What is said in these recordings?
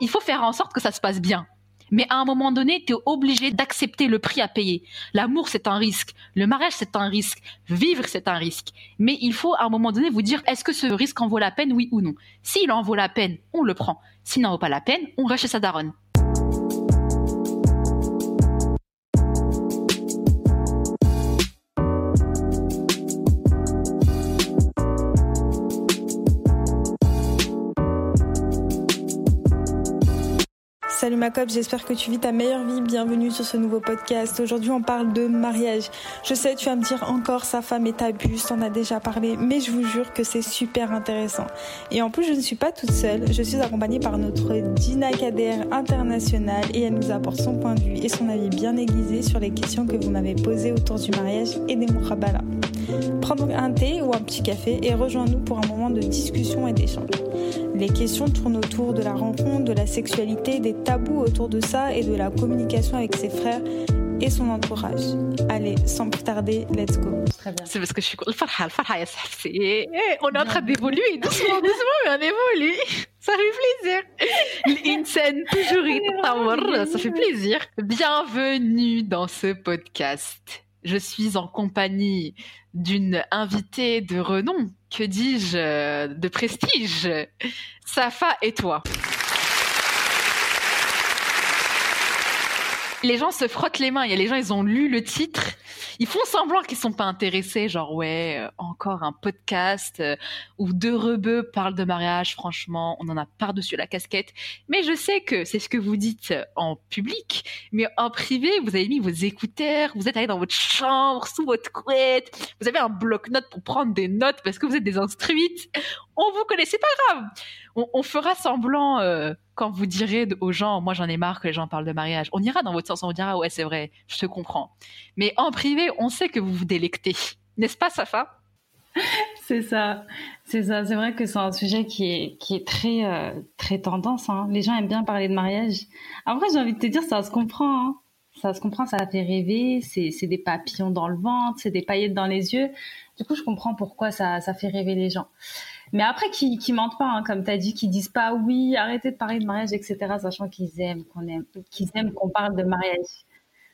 il faut faire en sorte que ça se passe bien. Mais à un moment donné, tu es obligé d'accepter le prix à payer. L'amour, c'est un risque. Le mariage, c'est un risque. Vivre, c'est un risque. Mais il faut à un moment donné vous dire, est-ce que ce risque en vaut la peine, oui ou non? S'il en vaut la peine, on le prend. S'il n'en vaut pas la peine, on reste chez sa daronne. Salut ma cop, j'espère que tu vis ta meilleure vie. Bienvenue sur ce nouveau podcast. Aujourd'hui, on parle de mariage. Je sais, tu vas me dire encore sa femme est abuse, t'en as déjà parlé, mais je vous jure que c'est super intéressant. Et en plus, je ne suis pas toute seule. Je suis accompagnée par notre Dina Kader internationale et elle nous apporte son point de vue et son avis bien aiguisé sur les questions que vous m'avez posées autour du mariage et des moukhabala. Prends donc un thé ou un petit café et rejoins-nous pour un moment de discussion et d'échange. Les questions tournent autour de la rencontre, de la sexualité, des tabous autour de ça et de la communication avec ses frères et son entourage. Allez, sans plus tarder, let's go. Très bien. C'est parce que je suis farha, le farha, eh, on est en train d'évoluer doucement, doucement, mais on évolue. Ça fait plaisir. L'insen toujours ça fait plaisir. Bienvenue dans ce podcast. Je suis en compagnie d'une invitée de renom, que dis-je, de prestige, Safa et toi. Les gens se frottent les mains. Il y a les gens, ils ont lu le titre ils font semblant qu'ils sont pas intéressés, genre ouais, euh, encore un podcast euh, où deux rebeux parlent de mariage. Franchement, on en a par-dessus la casquette. Mais je sais que c'est ce que vous dites en public, mais en privé, vous avez mis vos écouteurs, vous êtes allé dans votre chambre, sous votre couette, vous avez un bloc-notes pour prendre des notes parce que vous êtes des instruites. On vous connaît, c'est pas grave. On, fera semblant. Euh, quand vous direz aux gens, moi j'en ai marre que les gens parlent de mariage, on ira dans votre sens, on vous dira ouais c'est vrai, je te comprends. Mais en privé, on sait que vous vous délectez, n'est-ce pas Safa? C'est ça, c'est ça. C'est vrai que c'est un sujet qui est très euh, très tendance. Hein. Les gens aiment bien parler de mariage. Après j'ai envie de te dire ça se comprend. Hein. Ça se comprend, ça fait rêver. C'est des papillons dans le ventre, c'est des paillettes dans les yeux. Du coup je comprends pourquoi ça fait rêver les gens. Mais après, qui, qui mentent pas, hein, comme tu as dit, qui disent pas oui, arrêtez de parler de mariage, etc., sachant qu'ils aiment qu'on aime, qu'ils aiment qu'on parle de mariage.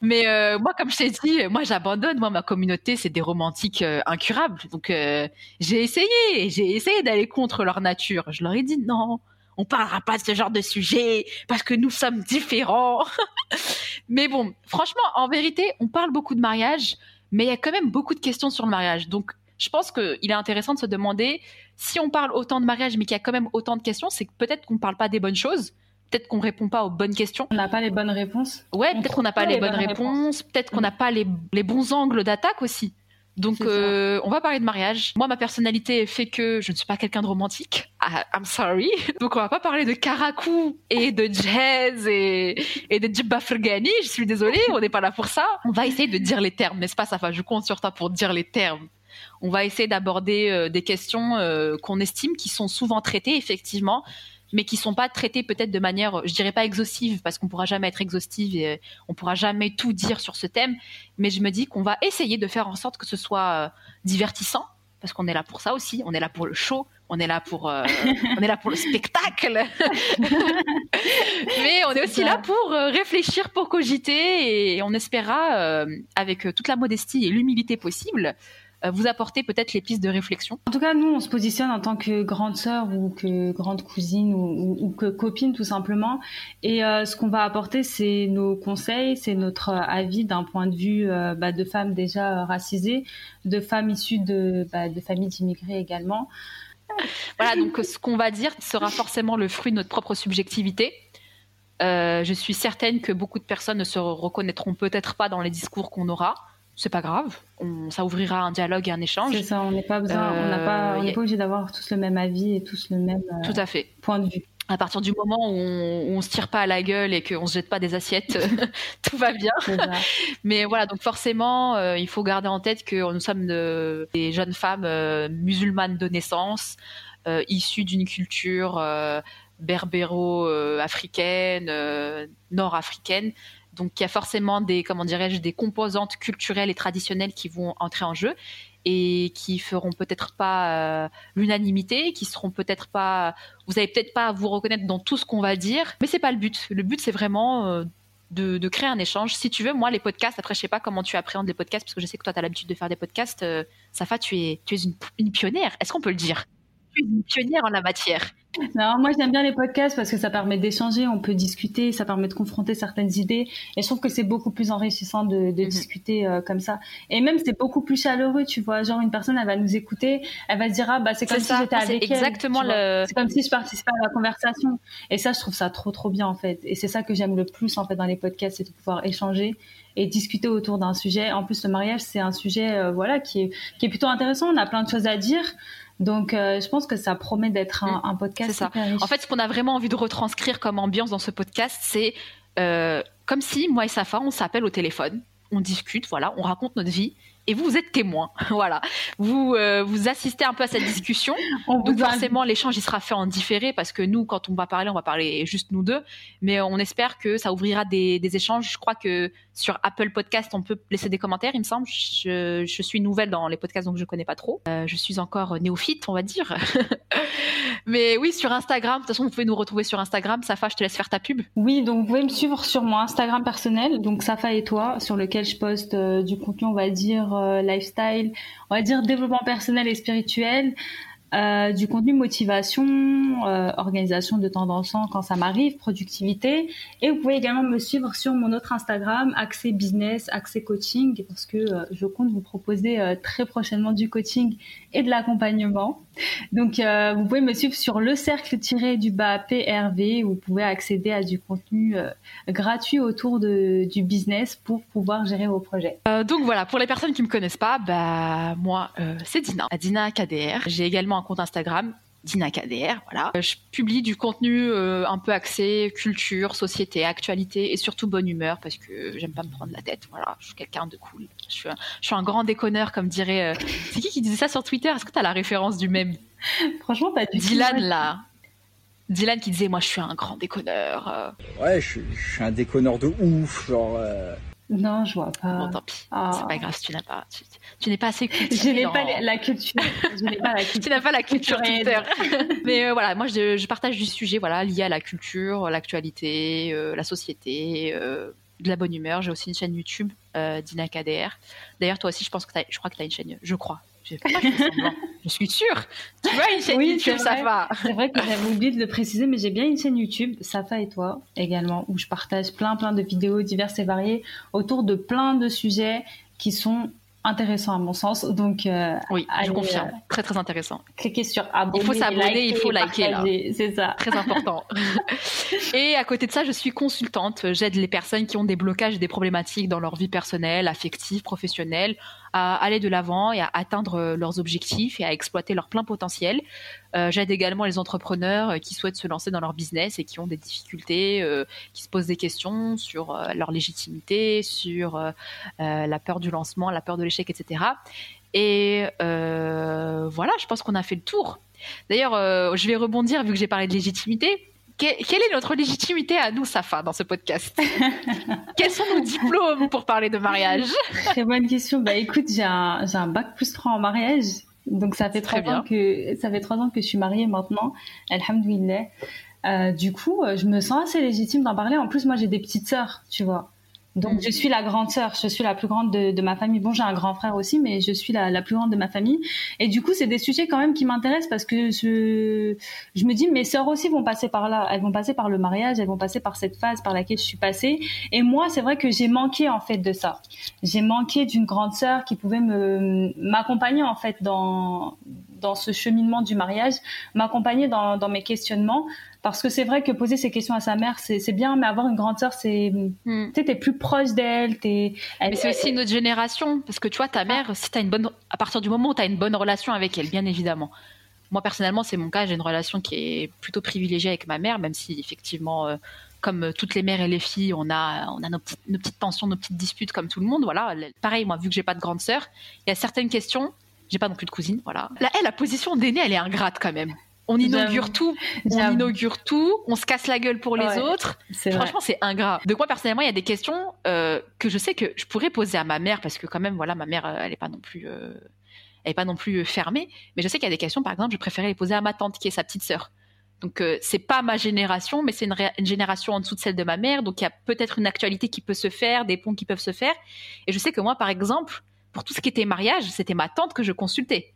Mais euh, moi, comme je t'ai dit, moi j'abandonne. Moi, ma communauté, c'est des romantiques euh, incurables. Donc euh, j'ai essayé, j'ai essayé d'aller contre leur nature. Je leur ai dit non, on parlera pas de ce genre de sujet parce que nous sommes différents. mais bon, franchement, en vérité, on parle beaucoup de mariage, mais il y a quand même beaucoup de questions sur le mariage. Donc je pense qu'il est intéressant de se demander si on parle autant de mariage, mais qu'il y a quand même autant de questions, c'est que peut-être qu'on ne parle pas des bonnes choses. Peut-être qu'on répond pas aux bonnes questions. On n'a pas les bonnes réponses. Ouais, peut-être qu'on n'a pas les, bonnes réponses. Peut-être qu'on n'a pas les, bons angles d'attaque aussi. Donc, euh, on va parler de mariage. Moi, ma personnalité fait que je ne suis pas quelqu'un de romantique. Ah, I'm sorry. Donc, on va pas parler de karakou et de jazz et, et de jibba fergani. Je suis désolée, on n'est pas là pour ça. On va essayer de dire les termes, n'est-ce pas, Safa? Je compte sur toi pour dire les termes on va essayer d'aborder euh, des questions euh, qu'on estime qui sont souvent traitées effectivement mais qui sont pas traitées peut-être de manière, je dirais pas exhaustive, parce qu'on pourra jamais être exhaustive et euh, on pourra jamais tout dire sur ce thème. Mais je me dis qu'on va essayer de faire en sorte que ce soit divertissant, parce qu'on est là pour ça aussi. On est là pour le show, on est là pour, on est là pour le spectacle. mais on est aussi là pour réfléchir, pour cogiter, et on espérera, avec toute la modestie et l'humilité possible, euh, vous apporter peut-être les pistes de réflexion En tout cas, nous, on se positionne en tant que grande sœur ou que grande cousine ou, que copine tout simplement. Et euh, ce qu'on va apporter, c'est nos conseils, c'est notre avis d'un point de vue euh, bah, de femmes déjà racisées, de femmes issues de, bah, de familles d'immigrés également. Voilà, donc ce qu'on va dire sera forcément le fruit de notre propre subjectivité. je suis certaine que beaucoup de personnes ne se reconnaîtront peut-être pas dans les discours qu'on aura c'est pas grave. On, ça ouvrira un dialogue et un échange. C'est ça, on n'est pas besoin, on n'a pas, on n'est pas obligé d'avoir tous le même avis et tous le même euh, Tout à fait. point de vue. À partir du moment où on, on se tire pas à la gueule et qu'on se jette pas des assiettes, tout va bien. Mais voilà, donc forcément, euh, il faut garder en tête que nous sommes de, des jeunes femmes euh, musulmanes de naissance, issues d'une culture berbéro-africaine, nord-africaine. Donc il y a forcément des comment dirais-je des composantes culturelles et traditionnelles qui vont entrer en jeu. et qui feront peut-être pas l'unanimité, qui seront peut-être pas, vous allez peut-être pas vous reconnaître dans tout ce qu'on va dire, mais c'est pas le but. Le but c'est vraiment de, créer un échange. Si tu veux, moi, les podcasts, après, je sais pas comment tu appréhendes les podcasts, parce que je sais que toi, tu as l'habitude de faire des podcasts. Safa, tu es, tu es une pionnière. Est-ce qu'on peut le dire? Es une pionnière en la matière. Non, moi j'aime bien les podcasts parce que ça permet d'échanger, on peut discuter, ça permet de confronter certaines idées. Et je trouve que c'est beaucoup plus enrichissant de, de mhm. discuter euh, comme ça. Et même c'est beaucoup plus chaleureux, tu vois. Genre une personne, elle va nous écouter, elle va se dire ah bah c'est comme si j'étais avec elle. Exactement le. C'est comme si je participais à la conversation. Et ça, je trouve ça trop trop bien en fait. Et c'est ça que j'aime le plus en fait dans les podcasts, c'est de pouvoir échanger et discuter autour d'un sujet. En plus, le mariage, c'est un sujet euh, voilà qui est qui est plutôt intéressant. On a plein de choses à dire. Donc, euh, je pense que ça promet d'être un, mm. un, podcast. C'est ça. En fait, ce qu'on a vraiment envie de retranscrire comme ambiance dans ce podcast, c'est euh, comme si moi et Safa, on s'appelle au téléphone, on discute, voilà, on raconte notre vie, et vous, vous êtes témoin. voilà. Vous, euh, vous assistez un peu à cette discussion. Donc forcément, l'échange, il sera fait en différé parce que nous, quand on va parler, on va parler juste nous deux. Mais on espère que ça ouvrira des, des échanges. Je crois que sur Apple Podcast, on peut laisser des commentaires, il me semble. Je, suis nouvelle dans les podcasts, donc je connais pas trop. Euh, je suis encore néophyte, on va dire. Mais oui, sur Instagram, de toute façon, vous pouvez nous retrouver sur Instagram. Safa, je te laisse faire ta pub. Oui, donc vous pouvez me suivre sur mon Instagram personnel, donc Safa et toi, sur lequel je poste euh, du contenu, on va dire euh, lifestyle, on va dire développement personnel et spirituel. Euh, du contenu motivation, euh, organisation de temps quand ça m'arrive, productivité. Et vous pouvez également me suivre sur mon autre Instagram, Accès Business, Accès Coaching, parce que euh, je compte vous proposer très prochainement du coaching et de l'accompagnement. Donc, vous pouvez me suivre sur le cercle tiré du bas PRV, où vous pouvez accéder à du contenu gratuit autour du business pour pouvoir gérer vos projets. donc voilà, pour les personnes qui me connaissent pas, bah moi c'est Dina, Dina KDR. J'ai également un compte Instagram Dina KDR, voilà. Euh, je publie du contenu euh, un peu axé culture, société, actualité et surtout bonne humeur parce que j'aime pas me prendre la tête. Voilà, je suis quelqu'un de cool. Je suis, un, je suis un grand déconneur comme dirait. Euh, c'est qui qui disait ça sur Twitter? Est-ce que tu as la référence du même? Franchement, pas du Dylan là. Dylan qui disait moi je suis un grand déconneur. Ouais, je suis, je suis un déconneur de ouf, genre. Non, je vois pas. Bon, tant pis. C'est pas ah. grave, tu n'as pas. Tu, n'es pas assez. Je n'ai pas la culture. Je n'ai pas la culture. tu n'as pas la culture Twitter. Mais euh, voilà, moi, je, je, partage du sujet voilà, lié à la culture, l'actualité, euh, la société, euh, de la bonne humeur. J'ai aussi une chaîne YouTube, Dina KDR. D'ailleurs, toi aussi, je pense que je crois que tu as une chaîne. Je crois. Je, suis sûre. Tu vois une chaîne YouTube, Safa. C'est vrai que j'avais oublié de le préciser, mais j'ai bien une chaîne YouTube, Safa et toi également, où je partage plein plein de vidéos diverses et variées autour de plein de sujets qui sont intéressant à mon sens. Donc, euh, oui, je confirme. Euh, très, très intéressant. Cliquez sur abonner. Il faut s'abonner, il faut liker. C'est ça. Très important. et à côté de ça, je suis consultante. J'aide les personnes qui ont des blocages et des problématiques dans leur vie personnelle, affective, professionnelle, à aller de l'avant et à atteindre leurs objectifs et à exploiter leur plein potentiel. Euh, j'aide également les entrepreneurs euh, qui souhaitent se lancer dans leur business et qui ont des difficultés, euh, qui se posent des questions sur leur légitimité, sur la peur du lancement, la peur de l'échec, etc. Et voilà, je pense qu'on a fait le tour. D'ailleurs, je vais rebondir vu que j'ai parlé de légitimité. Quelle est notre légitimité à nous, Safa, dans ce podcast Quels sont nos diplômes pour parler de mariage Très bonne question. Bah écoute, j'ai un, un bac plus 3 en mariage. Donc ça fait trois ans que ça fait trois ans que je suis mariée maintenant. Alhamdoulilah. Euh, du coup, euh, je me sens assez légitime d'en parler. En plus, moi, j'ai des petites sœurs, tu vois. Donc, je suis la grande sœur, je suis la plus grande de, de ma famille. Bon, j'ai un grand frère aussi, mais je suis la, la, plus grande de ma famille. Et du coup, c'est des sujets quand même qui m'intéressent parce que je, je me dis, mes sœurs aussi vont passer par là. Elles vont passer par le mariage, elles vont passer par cette phase par laquelle je suis passée. Et moi, c'est vrai que j'ai manqué en fait de ça. J'ai manqué d'une grande sœur qui pouvait me m'accompagner en fait dans dans ce cheminement du mariage, m'accompagner dans, dans mes questionnements parce que c'est vrai que poser ces questions à sa mère, c'est bien, mais avoir une grande sœur, c'est. Hmm. Tu sais, t'es plus proche d'elle. Mais c'est aussi une autre génération. Parce que tu vois, ta mère, si as une bonne. À partir du moment où tu as une bonne relation avec elle, bien évidemment. Moi, personnellement, c'est mon cas. J'ai une relation qui est plutôt privilégiée avec ma mère, même si, effectivement. Euh, comme toutes les mères et les filles, on a, on a nos, petites, nos petites tensions, nos petites disputes comme tout le monde. Voilà. Pareil, moi, vu que j'ai pas de grande sœur, il y a certaines questions, j'ai pas non plus de cousine, voilà. Là, elle, la position d'aînée, elle est ingrate quand même on inaugure tout, on inaugure tout, on se casse la gueule pour les autres. Franchement, c'est ingrat. De quoi personnellement, il y a des questions euh, que je sais que je pourrais poser à ma mère parce que quand même, voilà, ma mère, euh, elle est pas non plus, euh, elle est pas non plus fermée. Mais je sais qu'il y a des questions, par exemple, je préférais les poser à ma tante, qui est sa petite sœur. Donc euh, c'est pas ma génération, mais c'est une, une, génération en dessous de celle de ma mère. Donc il y a peut-être une actualité qui peut se faire, des ponts qui peuvent se faire. Et je sais que moi, par exemple, pour tout ce qui était mariage, c'était ma tante que je consultais.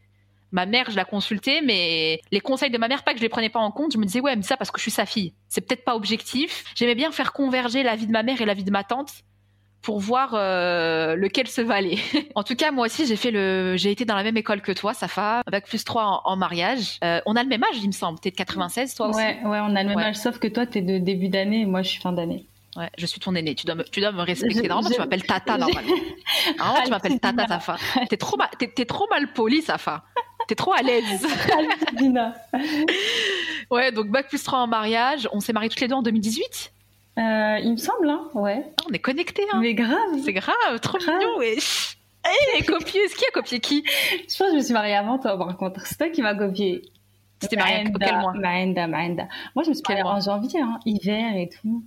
Ma mère, je la consultais, mais les conseils de ma mère, pas que je les prenais pas en compte. Je me disais ouais, mais ça parce que je suis sa fille. C'est peut-être pas objectif. J'aimais bien faire converger la vie de ma mère et la vie de ma tante pour voir euh, lequel se valait. en tout cas, moi aussi, j'ai fait le, j'ai été dans la même école que toi, Safa, avec plus 3 en, mariage. Euh, on a le même âge, il me semble. T'es de 96, toi aussi? Ouais, ouais, on a le même âge, sauf que toi, t'es de début d'année et moi, je suis fin d'année. Ouais, je suis ton aîné. Tu dois me, tu dois me respecter. normalement, tu m'appelles Tata, normalement. normalement, tu m'appelles Tata, Safa. T'es trop, mal, t'es, trop mal poli, Safa. T'es trop à l'aise. ouais, donc bac plus 3 en mariage. On s'est mariés toutes les deux en 2018 euh, il me semble, hein, ouais. Ah, on est connectés, hein. Mais grave. C'est grave, trop mignon, wesh. Hey, copié, qui a copié qui? Je pense que je me suis mariée avant toi, par contre. C'est toi qui m'as copié. C'était mariée quel mois? Maenda, Maenda. Moi, je me suis mariée en janvier, hein, hiver et tout.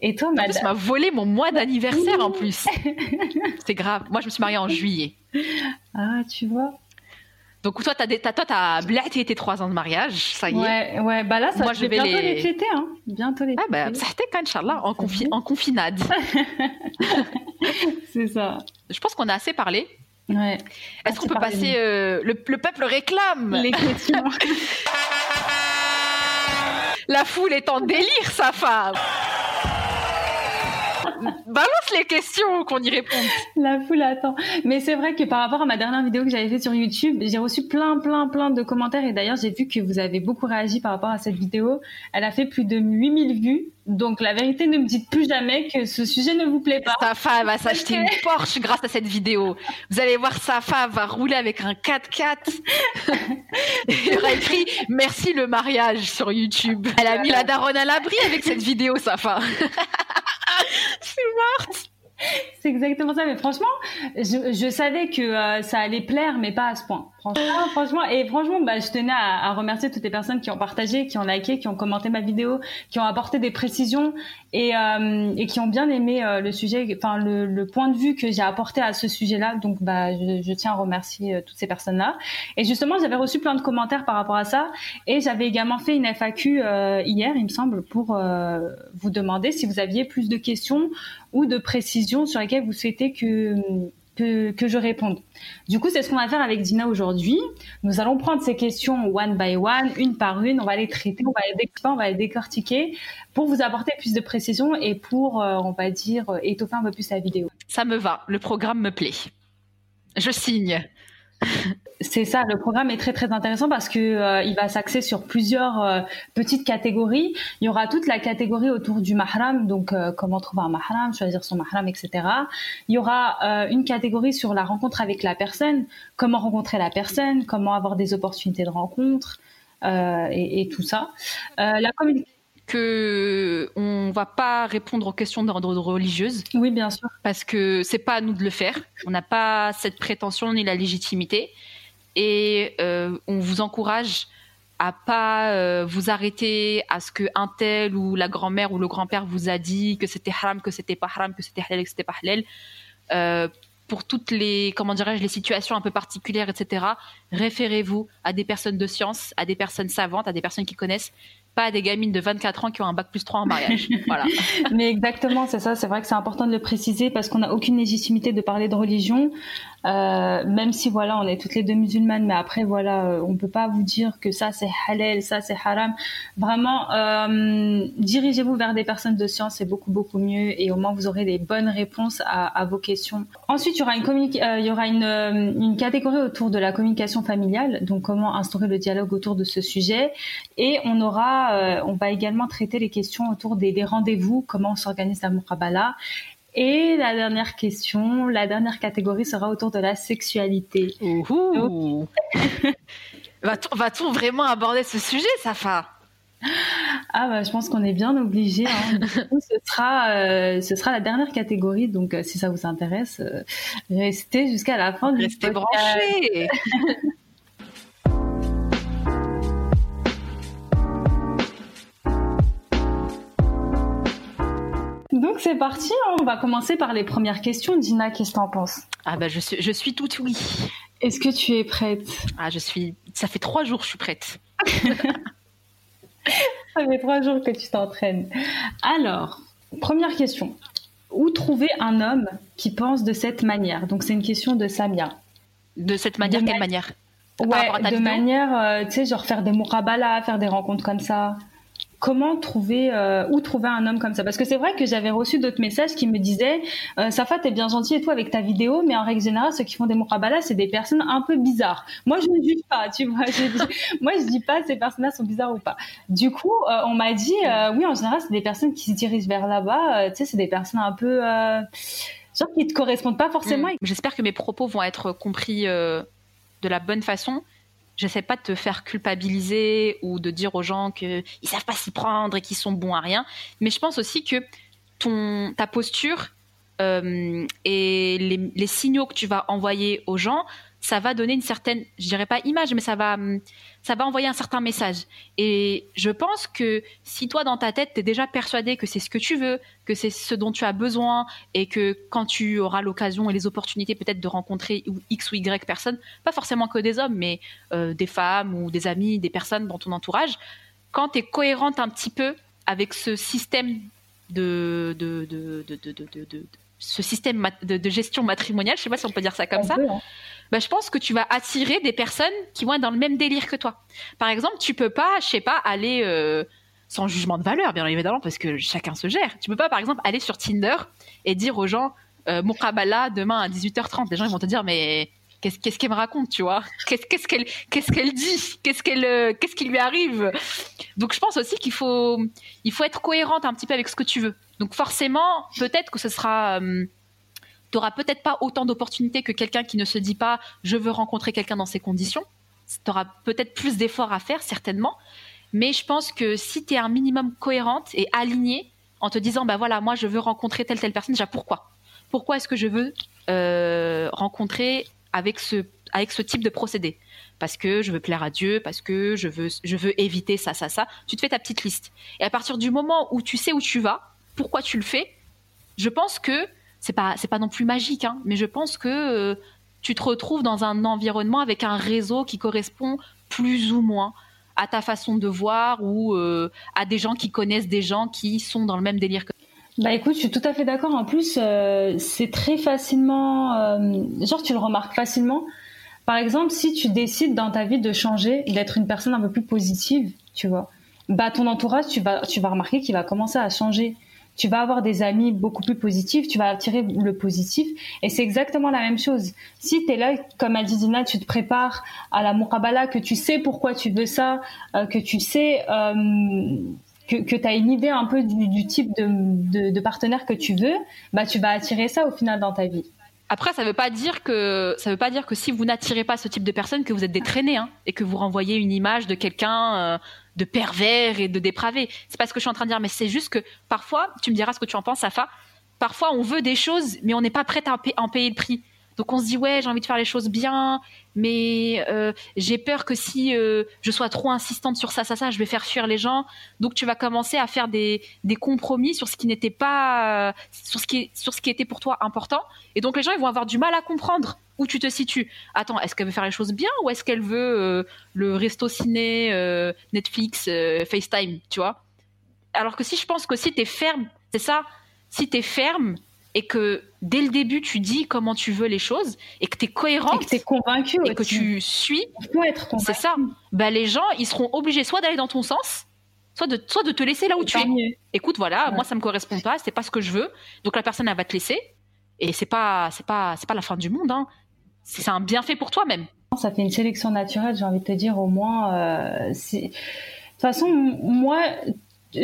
Et toi, madame Tu m'as volé mon mois d'anniversaire en plus. C'est grave. Moi, je me suis mariée en juillet. Ah, tu vois. Donc toi, t'as, t'as, toi, t'as tes trois ans de mariage, ça y est. Ouais, ouais, bah là, ça Moi, je vais bientôt les, fêter, hein. Bientôt les Ah bah, ça a Inch'Allah, en, confi... en confinade. C'est ça. Je pense qu'on a assez parlé. Ouais. Est-ce qu'on peut passer... Euh, le, le, peuple réclame? Les questions. La foule est en délire, sa femme balance les questions qu'on y réponde. La foule attend. Mais c'est vrai que par rapport à ma dernière vidéo que j'avais faite sur YouTube, j'ai reçu plein, plein, plein de commentaires. Et d'ailleurs, j'ai vu que vous avez beaucoup réagi par rapport à cette vidéo. Elle a fait plus de 8000 vues. Donc la vérité, ne me dites plus jamais que ce sujet ne vous plaît pas. Safa va s'acheter une Porsche grâce à cette vidéo. Vous allez voir Safa va rouler avec un 4x4. Il aura écrit merci le mariage sur YouTube. Elle a mis la daronne à l'abri avec cette vidéo Safa. Suis morte. C'est exactement ça. Mais franchement, je, je savais que euh, ça allait plaire, mais pas à ce point. Franchement, franchement, et franchement, bah, je tenais à, à, remercier toutes les personnes qui ont partagé, qui ont liké, qui ont commenté ma vidéo, qui ont apporté des précisions et, euh, et qui ont bien aimé euh, le sujet, enfin le, le, point de vue que j'ai apporté à ce sujet-là. Donc, bah, je, je, tiens à remercier euh, toutes ces personnes-là. Et justement, j'avais reçu plein de commentaires par rapport à ça, et j'avais également fait une FAQ hier, il me semble, pour vous demander si vous aviez plus de questions ou de précisions sur lesquelles vous souhaitez que que, que, je réponde. Du coup, c'est ce qu'on va faire avec Dina aujourd'hui. Nous allons prendre ces questions one by one, une par une. On va les traiter, on va les, on va les décortiquer pour vous apporter plus de précision et pour, euh, on va dire, étoffer un peu plus la vidéo. Ça me va. Le programme me plaît. Je signe. C'est ça, le programme est très très intéressant parce que euh, il va s'axer sur plusieurs euh, petites catégories. Il y aura toute la catégorie autour du mahram, donc euh, comment trouver un mahram, choisir son mahram, etc. Il y aura une catégorie sur la rencontre avec la personne, comment rencontrer la personne, comment avoir des opportunités de rencontre et, tout ça. Que on va pas répondre aux questions d'ordre religieuse. Oui, bien sûr. Parce que c'est pas à nous de le faire. On n'a pas cette prétention ni la légitimité. Et euh, on vous encourage à pas euh, vous arrêter à ce que un tel ou la grand-mère ou le grand-père vous a dit que c'était haram, que c'était pas haram, que c'était halal, que c'était pas halal. Euh, pour toutes les comment dirais-je les situations un peu particulières, etc. Référez-vous à des personnes de science, à des personnes savantes, à des personnes qui connaissent pas des gamines de 24 ans qui ont un bac plus 3 en mariage. voilà. Mais exactement, c'est ça. C'est vrai que c'est important de le préciser parce qu'on n'a aucune légitimité de parler de religion. Euh, même si voilà, on est toutes les deux musulmanes, mais après voilà, euh, on peut pas vous dire que ça c'est halal, ça c'est haram. Vraiment, euh, dirigez-vous vers des personnes de science, c'est beaucoup beaucoup mieux et au moins vous aurez des bonnes réponses à, vos questions. Ensuite, il y aura une il y aura une, une catégorie autour de la communication familiale, donc comment instaurer le dialogue autour de ce sujet, et on aura, on va également traiter les questions autour des, des rendez-vous, comment on s'organise la muqabala et la dernière question, la dernière catégorie sera autour de la sexualité. Va-t-on vraiment aborder ce sujet, Safa? Ah bah, je pense qu'on est bien obligé. Hein. ce sera euh, ce sera la dernière catégorie. Donc euh, si ça vous intéresse, euh, restez jusqu'à la fin du Restez branchés. Donc c'est parti, on va commencer par les premières questions. Dina, qu'est-ce que t'en penses? Ah bah je suis, je suis tout oui. Est-ce que tu es prête? Ah, je suis. Ça fait trois jours que je suis prête. Ça fait trois jours que tu t'entraînes. Alors, première question. Où trouver un homme qui pense de cette manière? Donc, c'est une question de Samia. De cette manière, De quelle ma- manière? Ouais, de manière, euh, tu sais, genre faire des murabala, faire des rencontres comme ça. Comment trouver, euh, où trouver un homme comme ça Parce que c'est vrai que j'avais reçu d'autres messages qui me disaient euh, Safa, t'es bien gentil et tout avec ta vidéo, mais en règle générale, ceux qui font des murabala, c'est des personnes un peu bizarres. Moi, je ne juge pas, tu vois. Moi, je dis pas ces personnes-là sont bizarres ou pas. Du coup, euh, on m'a dit euh, Oui, en général, c'est des personnes qui se dirigent vers là-bas. tu sais, c'est des personnes un peu. Genre qui te correspondent pas forcément. Mm. J'espère que mes propos vont être compris de la bonne façon. J'essaie pas de te faire culpabiliser ou de dire aux gens qu'ils savent pas s'y prendre et qu'ils sont bons à rien. Mais je pense aussi que ton, ta posture euh, et les, les signaux que tu vas envoyer aux gens, ça va donner une certaine, je dirais pas image, mais ça va, hum, ça va envoyer un certain message. Et je pense que si toi dans ta tête, tu es déjà persuadé que c'est ce que tu veux, que c'est ce dont tu as besoin et que quand tu auras l'occasion et les opportunités peut-être de rencontrer X ou Y personnes, pas forcément que des hommes, mais euh, des femmes ou des amis, des personnes dans ton entourage, quand tu es cohérente un petit peu avec ce système de, de, de, de, ce système de, de gestion matrimoniale, je sais pas si on peut dire ça comme On ça, peut, hein. Bah, je pense que tu vas attirer des personnes qui vont être dans le même délire que toi. Par exemple, tu peux pas, je sais pas, aller euh, sans jugement de valeur, bien évidemment, parce que chacun se gère. Tu peux pas, par exemple, aller sur Tinder et dire aux gens euh, mon Kabbalah demain à 18h30. Les gens vont te dire mais qu'est-ce qu'elle me raconte, tu vois? Qu'est-ce qu'elle dit? Qu'est-ce qu'elle euh, qui lui arrive? Donc je pense aussi qu'il faut il faut être cohérente un petit peu avec ce que tu veux. Donc forcément, peut-être que ce sera euh, tu auras peut-être pas autant d'opportunités que quelqu'un qui ne se dit pas je veux rencontrer quelqu'un dans ces conditions. Tu auras peut-être plus d'efforts à faire, certainement. Mais je pense que si tu es un minimum cohérente et alignée en te disant bah voilà, moi je veux rencontrer telle telle personne, déjà pourquoi? Pourquoi est-ce que je veux euh, rencontrer avec ce, avec ce type de procédé? Parce que je veux plaire à Dieu, parce que je veux, je veux éviter ça, ça, ça. Tu te fais ta petite liste. Et à partir du moment où tu sais où tu vas, pourquoi tu le fais, je pense que c'est pas c'est pas non plus magique, hein, mais je pense que euh, tu te retrouves dans un environnement avec un réseau qui correspond plus ou moins à ta façon de voir ou euh, à des gens qui connaissent des gens qui sont dans le même délire que Bah écoute, je suis tout à fait d'accord. En plus, euh, c'est très facilement, genre tu le remarques facilement. Par exemple, si tu décides dans ta vie de changer, d'être une personne un peu plus positive, tu vois, bah ton entourage, tu vas, tu vas remarquer qu'il va commencer à changer. Tu vas avoir des amis beaucoup plus positifs, tu vas attirer le positif, et c'est exactement la même chose. Si tu es là, comme a dit Dina, tu te prépares à la Murabala, que tu sais pourquoi tu veux ça, euh, que tu sais euh, que, que tu as une idée un peu du, du type de, de, de partenaire que tu veux, bah tu vas attirer ça au final dans ta vie. Après, ça veut pas dire que ça veut pas dire que si vous n'attirez pas ce type de personne que vous êtes des hein, et que vous renvoyez une image de quelqu'un euh, de pervers et de dépravé. C'est pas ce que je suis en train de dire, mais c'est juste que parfois, tu me diras ce que tu en penses, Safa. Parfois, on veut des choses, mais on n'est pas prêt à en payer le prix. Donc on se dit ouais, j'ai envie de faire les choses bien, mais euh, j'ai peur que si euh, je sois trop insistante sur ça, ça, ça, je vais faire fuir les gens. Donc tu vas commencer à faire des, des compromis sur ce qui n'était pas, euh, sur ce qui, sur ce qui était pour toi important. Et donc les gens ils vont avoir du mal à comprendre où tu te situes. Attends, est-ce qu'elle veut faire les choses bien ou est-ce qu'elle veut le resto ciné, Netflix, FaceTime, tu vois? Alors que si je pense que si t'es ferme, c'est ça, si t'es ferme et que dès le début tu dis comment tu veux les choses et que t'es Et cohérente que tu es convaincu. et que tu suis, c'est ça. Bah les gens ils seront obligés soit d'aller dans ton sens, soit de, soit de te laisser là où tu es mieux. écoute voilà Ouais. moi ça me correspond pas c'est pas ce que je veux donc la personne elle va te laisser et c'est pas c'est pas c'est pas la fin du monde hein. c'est un bienfait pour toi même Ça fait une sélection naturelle, j'ai envie de te dire au moins. euh, de toute façon, moi,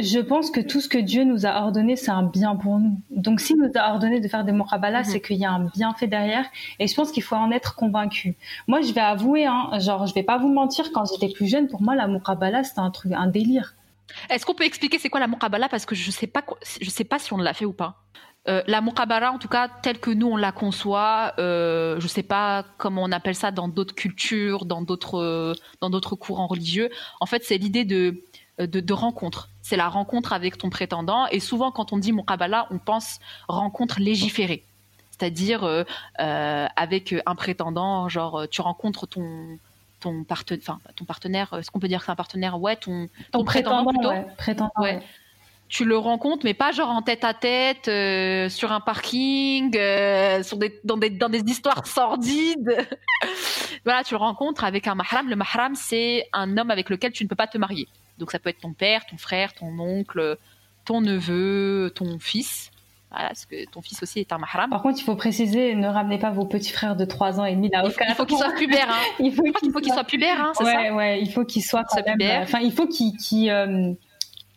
je pense que tout ce que Dieu nous a ordonné, c'est un bien pour nous. Donc, s'il nous a ordonné de faire des murabala, Mhm. c'est qu'il y a un bienfait derrière. Et je pense qu'il faut en être convaincu. Moi, je vais avouer, hein, genre, je vais pas vous mentir, quand j'étais plus jeune, pour moi, la murabala, c'était un truc, un délire. est-ce qu'on peut expliquer c'est quoi la muqabala parce que je sais pas je sais pas si on l'a fait ou pas Euh, la muqabala en tout cas telle que nous on la conçoit euh, je sais pas comment on appelle ça dans d'autres cultures dans d'autres euh, dans d'autres courants religieux en fait c'est l'idée de de, de rencontre. C'est la rencontre avec ton prétendant. Et souvent, quand on dit muqabala, on pense rencontre légiférée. c'est-à-dire avec un prétendant, genre tu rencontres ton ton ton partenaire, est-ce qu'on peut dire que c'est un partenaire? Ouais, ton, ton, prétendant, plutôt. prétendant, ouais tu le rencontres, mais pas genre en tête à tête, euh, sur un parking, euh, sur des, dans, des, dans des histoires sordides. voilà, tu le rencontres avec un mahram. Le mahram, c'est un homme avec lequel tu ne peux pas te marier. Donc ça peut être ton père, ton frère, ton oncle, ton neveu, ton fils. Voilà, parce que ton fils aussi est un mahram. Par contre, il faut préciser, ne ramenez pas vos petits frères de 3 ans et demi là. Il faut, qu'il soit pubère. Hein. il faut qu'il soit pubère, hein, c'est ouais, ça Ouais, il faut qu'il soit quand même. Enfin, il faut qu'il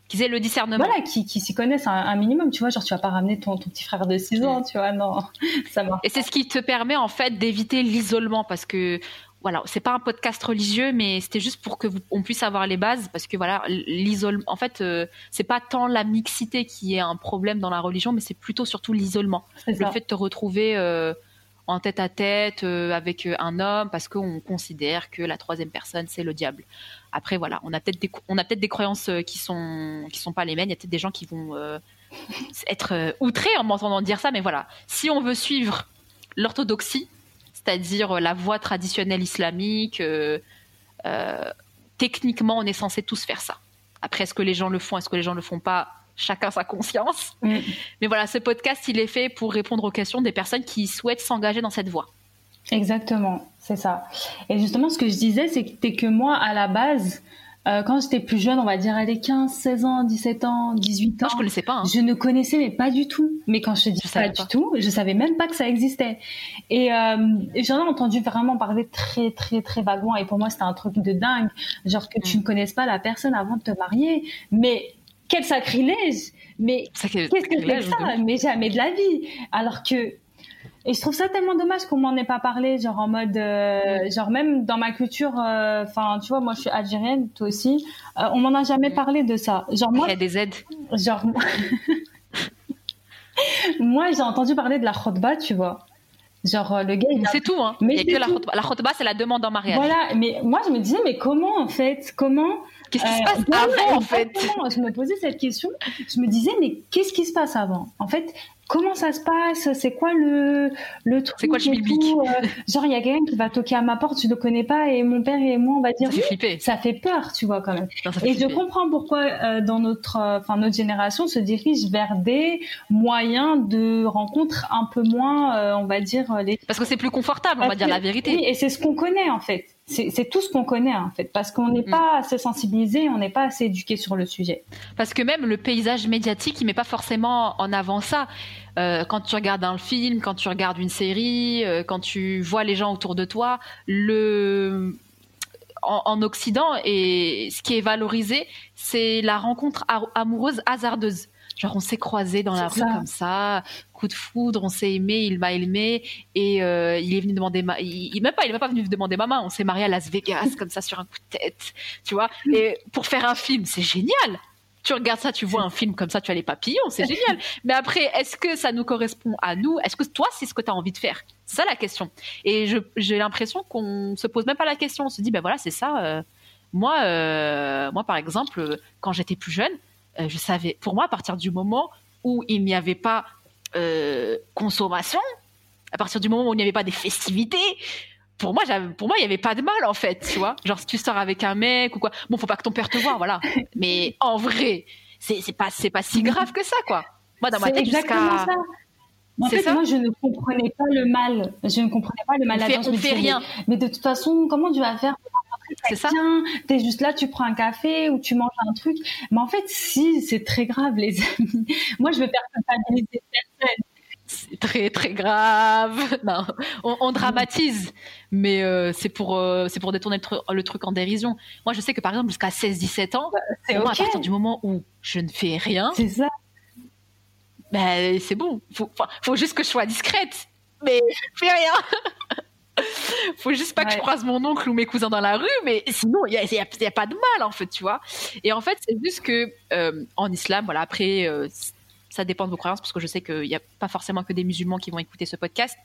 qu'ils aient le discernement. Voilà, qui, qui s'y connaissent un, minimum, tu vois. Genre, tu vas pas ramener ton, ton petit frère de 6 ans, tu vois, non, ça marche. Et c'est ce qui te permet, en fait, d'éviter l'isolement parce que, voilà, c'est pas un podcast religieux, mais c'était juste pour que on puisse avoir les bases parce que, voilà, l'isolement, en fait, euh, c'est pas tant la mixité qui est un problème dans la religion, mais c'est plutôt surtout l'isolement. Le fait de te retrouver. Euh, en tête à tête euh, avec un homme parce qu'on considère que la troisième personne c'est le diable. Après, voilà, on a peut-être des, on a peut-être des croyances euh, qui sont qui sont pas les mêmes. Il y a peut-être des gens qui vont euh, être euh, outrés en m'entendant dire ça, mais voilà, si on veut suivre l'orthodoxie, c'est-à-dire la voie traditionnelle islamique, techniquement, on est censé tous faire ça. Après, est-ce que les gens le font, est-ce que les gens le font pas? Chacun sa conscience. Mm. Mais voilà, ce podcast, il est fait pour répondre aux questions des personnes qui souhaitent s'engager dans cette voie. Exactement, c'est ça. Et justement, ce que je disais, c'était que moi, à la base, euh, quand j'étais plus jeune, on va dire à 15, 16 ans, 17 ans, 18 ans. je connaissais pas. Hein. Je ne connaissais mais pas du tout. Mais quand je te dis pas, du tout, je savais même pas que ça existait. Et, euh, j'en ai entendu vraiment parler très très très vaguement. Et pour moi, c'était un truc de dingue, genre que tu mm. ne connaisses pas la personne avant de te marier. Mais quel sacrilège Mais qu'est-ce que c'est ça? Mais jamais de la vie. Alors que et je trouve ça tellement dommage qu'on m'en ait pas parlé, genre en mode, euh, genre même dans ma culture, euh, enfin, tu vois, moi je suis algérienne, toi aussi, euh, on m'en a jamais parlé de ça. Genre moi. Il y a des aides. Genre. moi, j'ai entendu parler de la khotba, tu vois. Genre le gars. C'est tout, hein. Mais il y a que la khotba. La khotba, c'est la demande en mariage. Voilà, mais moi je me disais, mais comment en fait, comment Qu'est-ce qui se passe avant, en fait Je me posais cette question? Je me disais, mais qu'est-ce qui se passe avant? En fait, comment ça se passe? C'est quoi le, le truc C'est quoi le schmilblick euh, Genre, il y a quelqu'un qui va toquer à ma porte, je le connais pas, et mon père et moi, on va dire. Ça fait. Ça fait peur, tu vois, quand même. et je comprends pourquoi, euh, dans notre, euh, enfin, notre génération se dirige vers des moyens de rencontre un peu moins, on va dire, les. Parce que c'est plus confortable, on va dire la vérité. Oui, et c'est ce qu'on connaît, en fait. C'est tout ce qu'on connaît en fait, parce qu'on n'est mm. pas assez sensibilisé, on n'est pas assez éduqué sur le sujet. Parce que même le paysage médiatique, il met pas forcément en avant ça. Euh, quand tu regardes un film, quand tu regardes une série, euh, quand tu vois les gens autour de toi, le en, Occident et ce qui est valorisé, c'est la rencontre amoureuse hasardeuse. Genre on s'est croisés dans la rue comme ça, coup de foudre, on s'est aimé, il m'a aimé et euh, il est venu demander ma... il, même pas il m'a pas venu demander ma main, on s'est marié à Las Vegas comme ça sur un coup de tête, tu vois. Et pour faire un film, c'est génial. Tu regardes ça, tu vois un film comme ça, tu as les papillons, c'est génial. Mais après, est-ce que ça nous correspond à nous? Est-ce que toi, c'est ce que tu as envie de faire? C'est ça la question. Et j'ai l'impression qu'on se pose même pas la question. On se dit, ben voilà, c'est ça. Euh, moi, euh, moi, par exemple, quand j'étais plus jeune, euh, je savais, pour moi, à partir du moment où il n'y avait pas euh, consommation, à partir du moment où il n'y avait pas des festivités, pour moi, pour moi, il n'y avait pas de mal en fait, tu vois. Genre si tu sors avec un mec ou quoi, bon, faut pas que ton père te voit, voilà. Mais en vrai, c'est pas c'est pas si grave que ça, quoi. Moi, dans ma tête, jusqu'à en fait, moi, je ne comprenais pas le mal. Je ne comprenais pas le mal. On fait, on fait rien. Mais, de toute façon, comment tu vas faire c'est ça. T'es juste là, tu prends un café ou tu manges un truc. Mais en fait, si, c'est très grave, les amis. Moi, je veux faire culpabiliser personne. C'est très très grave. Non, on, dramatise, mais euh, c'est pour euh, c'est pour détourner le, truc en dérision. Moi, je sais que par exemple jusqu'à 16-17 ans, c'est moi, à partir du moment où je ne fais rien, c'est ça. Ben c'est bon. Faut, faut juste que je sois discrète, mais je fais rien. Faut juste pas que je croise mon oncle ou mes cousins dans la rue, mais sinon, il n'y a, pas de mal, en fait, tu vois. Et en fait, c'est juste que euh, en islam, voilà, après, euh, ça dépend de vos croyances, parce que je sais qu'il n'y a pas forcément que des musulmans qui vont écouter ce podcast.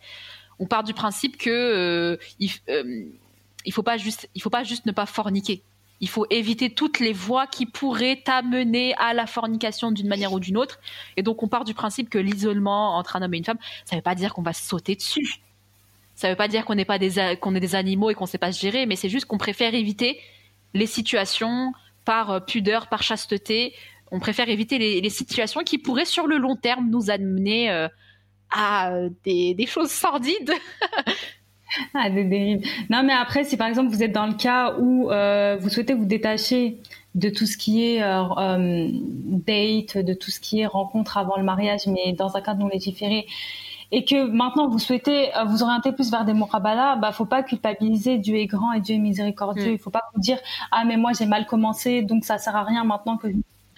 On part du principe que euh, il, faut pas juste, il faut pas juste ne pas forniquer. Il faut éviter toutes les voies qui pourraient t'amener à la fornication d'une manière ou d'une autre. Et donc, on part du principe que l'isolement entre un homme et une femme, ça ne veut pas dire qu'on va se sauter dessus. Ça ne veut pas dire qu'on pas des, qu'on est des animaux et qu'on ne sait pas se gérer, mais c'est juste qu'on préfère éviter les situations par euh, pudeur, par chasteté. On préfère éviter les, situations qui pourraient, sur le long terme, nous amener euh, à des, des choses sordides. Ah, des dérives. Non, mais après, si par exemple vous êtes dans le cas où euh, vous souhaitez vous détacher de tout ce qui est euh, euh, date, de tout ce qui est rencontre avant le mariage, mais dans un cadre non légiféré, et que maintenant vous souhaitez vous orienter plus vers des morabala, bah faut pas culpabiliser. Dieu est grand et Dieu est miséricordieux. Mm. Il faut pas vous dire ah mais moi j'ai mal commencé donc ça sert à rien maintenant que.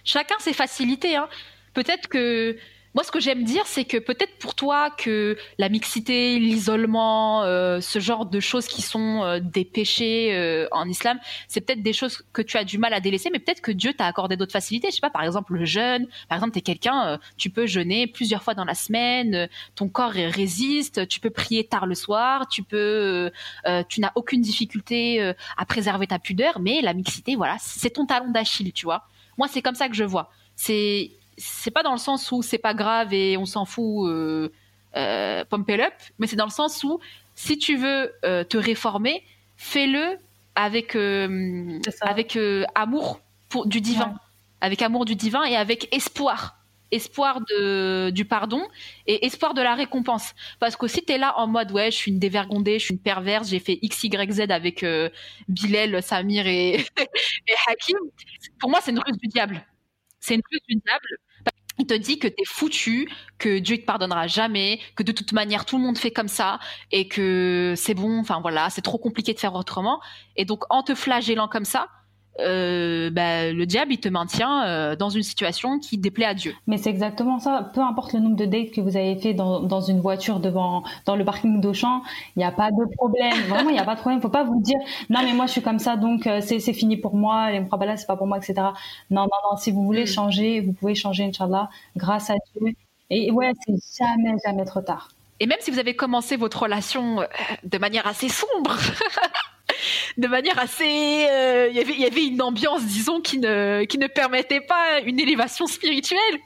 Chacun ses facilités. Hein. Peut-être que moi, ce que j'aime dire, c'est que peut-être pour toi que la mixité, l'isolement, euh, ce genre de choses qui sont euh, des péchés euh, en islam, c'est peut-être des choses que tu as du mal à délaisser, mais peut-être que Dieu t'a accordé d'autres facilités. Je sais pas, par exemple le jeûne. Par exemple, tu es quelqu'un, tu peux jeûner plusieurs fois dans la semaine, ton corps résiste, tu peux prier tard le soir, tu peux, tu n'as aucune difficulté à préserver ta pudeur, mais la mixité, voilà, c'est ton talon d'Achille, tu vois. Moi, c'est comme ça que je vois. C'est c'est pas dans le sens où c'est pas grave et on s'en fout, euh, euh, pump it up, mais c'est dans le sens où si tu veux euh, te réformer, fais-le avec euh, avec amour pour du divin, avec amour du divin et avec espoir espoir de, du pardon et espoir de la récompense. Parce que si tu es là en mode, ouais, je suis une dévergondée, je suis une perverse, j'ai fait X, Y, Z avec euh, Bilal, Samir et, et Hakim, pour moi, c'est une ruse du diable. C'est une ruse du diable il te dit que t'es foutu, que Dieu te pardonnera jamais, que de toute manière tout le monde fait comme ça et que c'est bon, enfin voilà, c'est trop compliqué de faire autrement. Et donc en te flagellant comme ça, euh, bah, le diable il te maintient euh, dans une situation qui déplaît à Dieu. Mais c'est exactement ça. Peu importe le nombre de dates que vous avez fait dans, dans une voiture devant dans le parking d'Auchan, il n'y a pas de problème. Vraiment, il n'y a pas de problème. Faut pas vous dire non mais moi je suis comme ça donc euh, c'est c'est fini pour moi. Les là c'est pas pour moi etc. Non non non. Si vous voulez mm. changer, vous pouvez changer Inch'Allah grâce à Dieu. Et ouais, c'est jamais jamais trop tard. Et même si vous avez commencé votre relation de manière assez sombre. de manière assez. Euh, il y avait une ambiance, disons, qui ne, qui ne permettait pas une élévation spirituelle.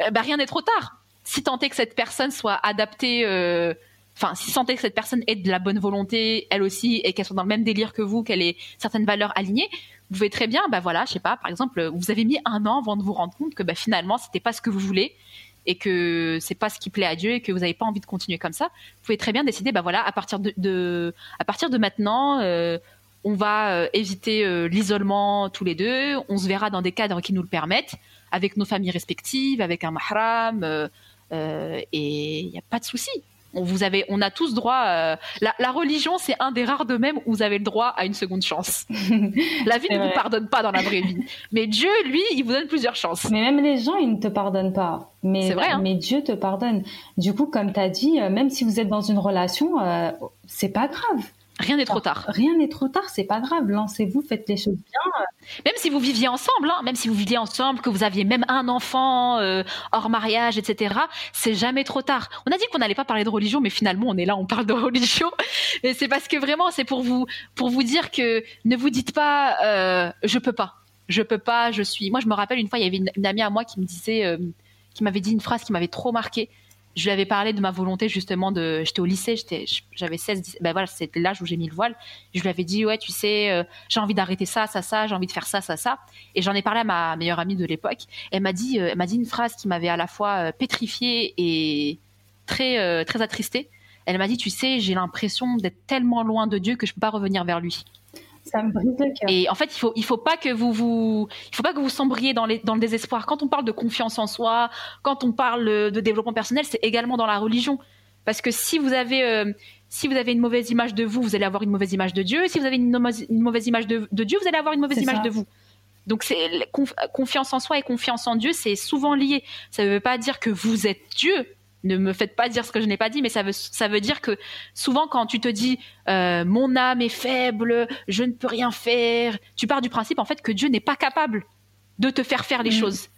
Euh, bah, rien n'est trop tard. Si tant est que cette personne soit adaptée. Euh, enfin, si tant est que cette personne ait de la bonne volonté, elle aussi, et qu'elle soit dans le même délire que vous, qu'elle ait certaines valeurs alignées, vous pouvez très bien, bah voilà, je sais pas, par exemple, vous avez mis un an avant de vous rendre compte que bah, finalement, c'était pas ce que vous voulez, et que c'est pas ce qui plaît à Dieu et que vous n'avez pas envie de continuer comme ça, vous pouvez très bien décider, bah voilà, à partir de, à partir de maintenant, euh, on va euh, éviter euh, l'isolement tous les deux, on se verra dans des cadres qui nous le permettent, avec nos familles respectives, avec un mahram, et il n'y a pas de souci vous avez, on a tous droit. Euh, la, religion, c'est un des rares domaines où vous avez le droit à une seconde chance. la vie ne vous pardonne pas dans la vraie vie, mais Dieu, lui, il vous donne plusieurs chances. Mais même les gens, ils ne te pardonnent pas. Mais, vrai, hein. mais Dieu te pardonne. Du coup, comme tu as dit, euh, même si vous êtes dans une relation, euh, c'est pas grave. Rien n'est trop tard. Rien n'est trop tard, c'est pas grave. Lancez-vous, faites les choses bien. Même si vous viviez ensemble, hein, même si vous viviez ensemble, que vous aviez même un enfant euh, hors mariage, etc. C'est jamais trop tard. On a dit qu'on n'allait pas parler de religion, mais finalement on est là, on parle de religion. Et c'est parce que vraiment, c'est pour vous, pour vous dire que ne vous dites pas, euh, je peux pas, je peux pas, je suis. Moi, je me rappelle une fois, il y avait une, amie à moi qui me disait, euh, qui m'avait dit une phrase qui m'avait trop marqué je lui avais parlé de ma volonté justement de j'étais au lycée j'avais 16 ben voilà c'était l'âge où j'ai mis le voile. Je lui avais dit ouais tu sais euh, j'ai envie d'arrêter ça ça ça j'ai envie de faire ça ça ça. Et j'en ai parlé à ma meilleure amie de l'époque. Elle m'a dit euh, m'a dit une phrase qui m'avait à la fois euh, pétrifiée et très très attristée. Elle m'a dit tu sais j'ai l'impression d'être tellement loin de Dieu que je peux pas revenir vers lui ça me brise le cœur. Et en fait, il faut, il faut pas que vous vous, il faut pas que vous sombriez dans, les, dans le désespoir. Quand on parle de confiance en soi, quand on parle de développement personnel, c'est également dans la religion. Parce que si vous avez, euh, si vous avez une mauvaise image de vous, vous allez avoir une mauvaise image de Dieu. Si vous avez une, mauvaise image de, de, Dieu, vous allez avoir une mauvaise image de vous. Donc c'est confiance en soi et confiance en Dieu, c'est souvent lié. Ça ne veut pas dire que vous êtes Dieu, ne me faites pas dire ce que je n'ai pas dit, mais ça veut, ça veut dire que souvent quand tu te dis euh, mon âme est faible, je ne peux rien faire, tu pars du principe en fait que Dieu n'est pas capable de te faire faire les mm. choses.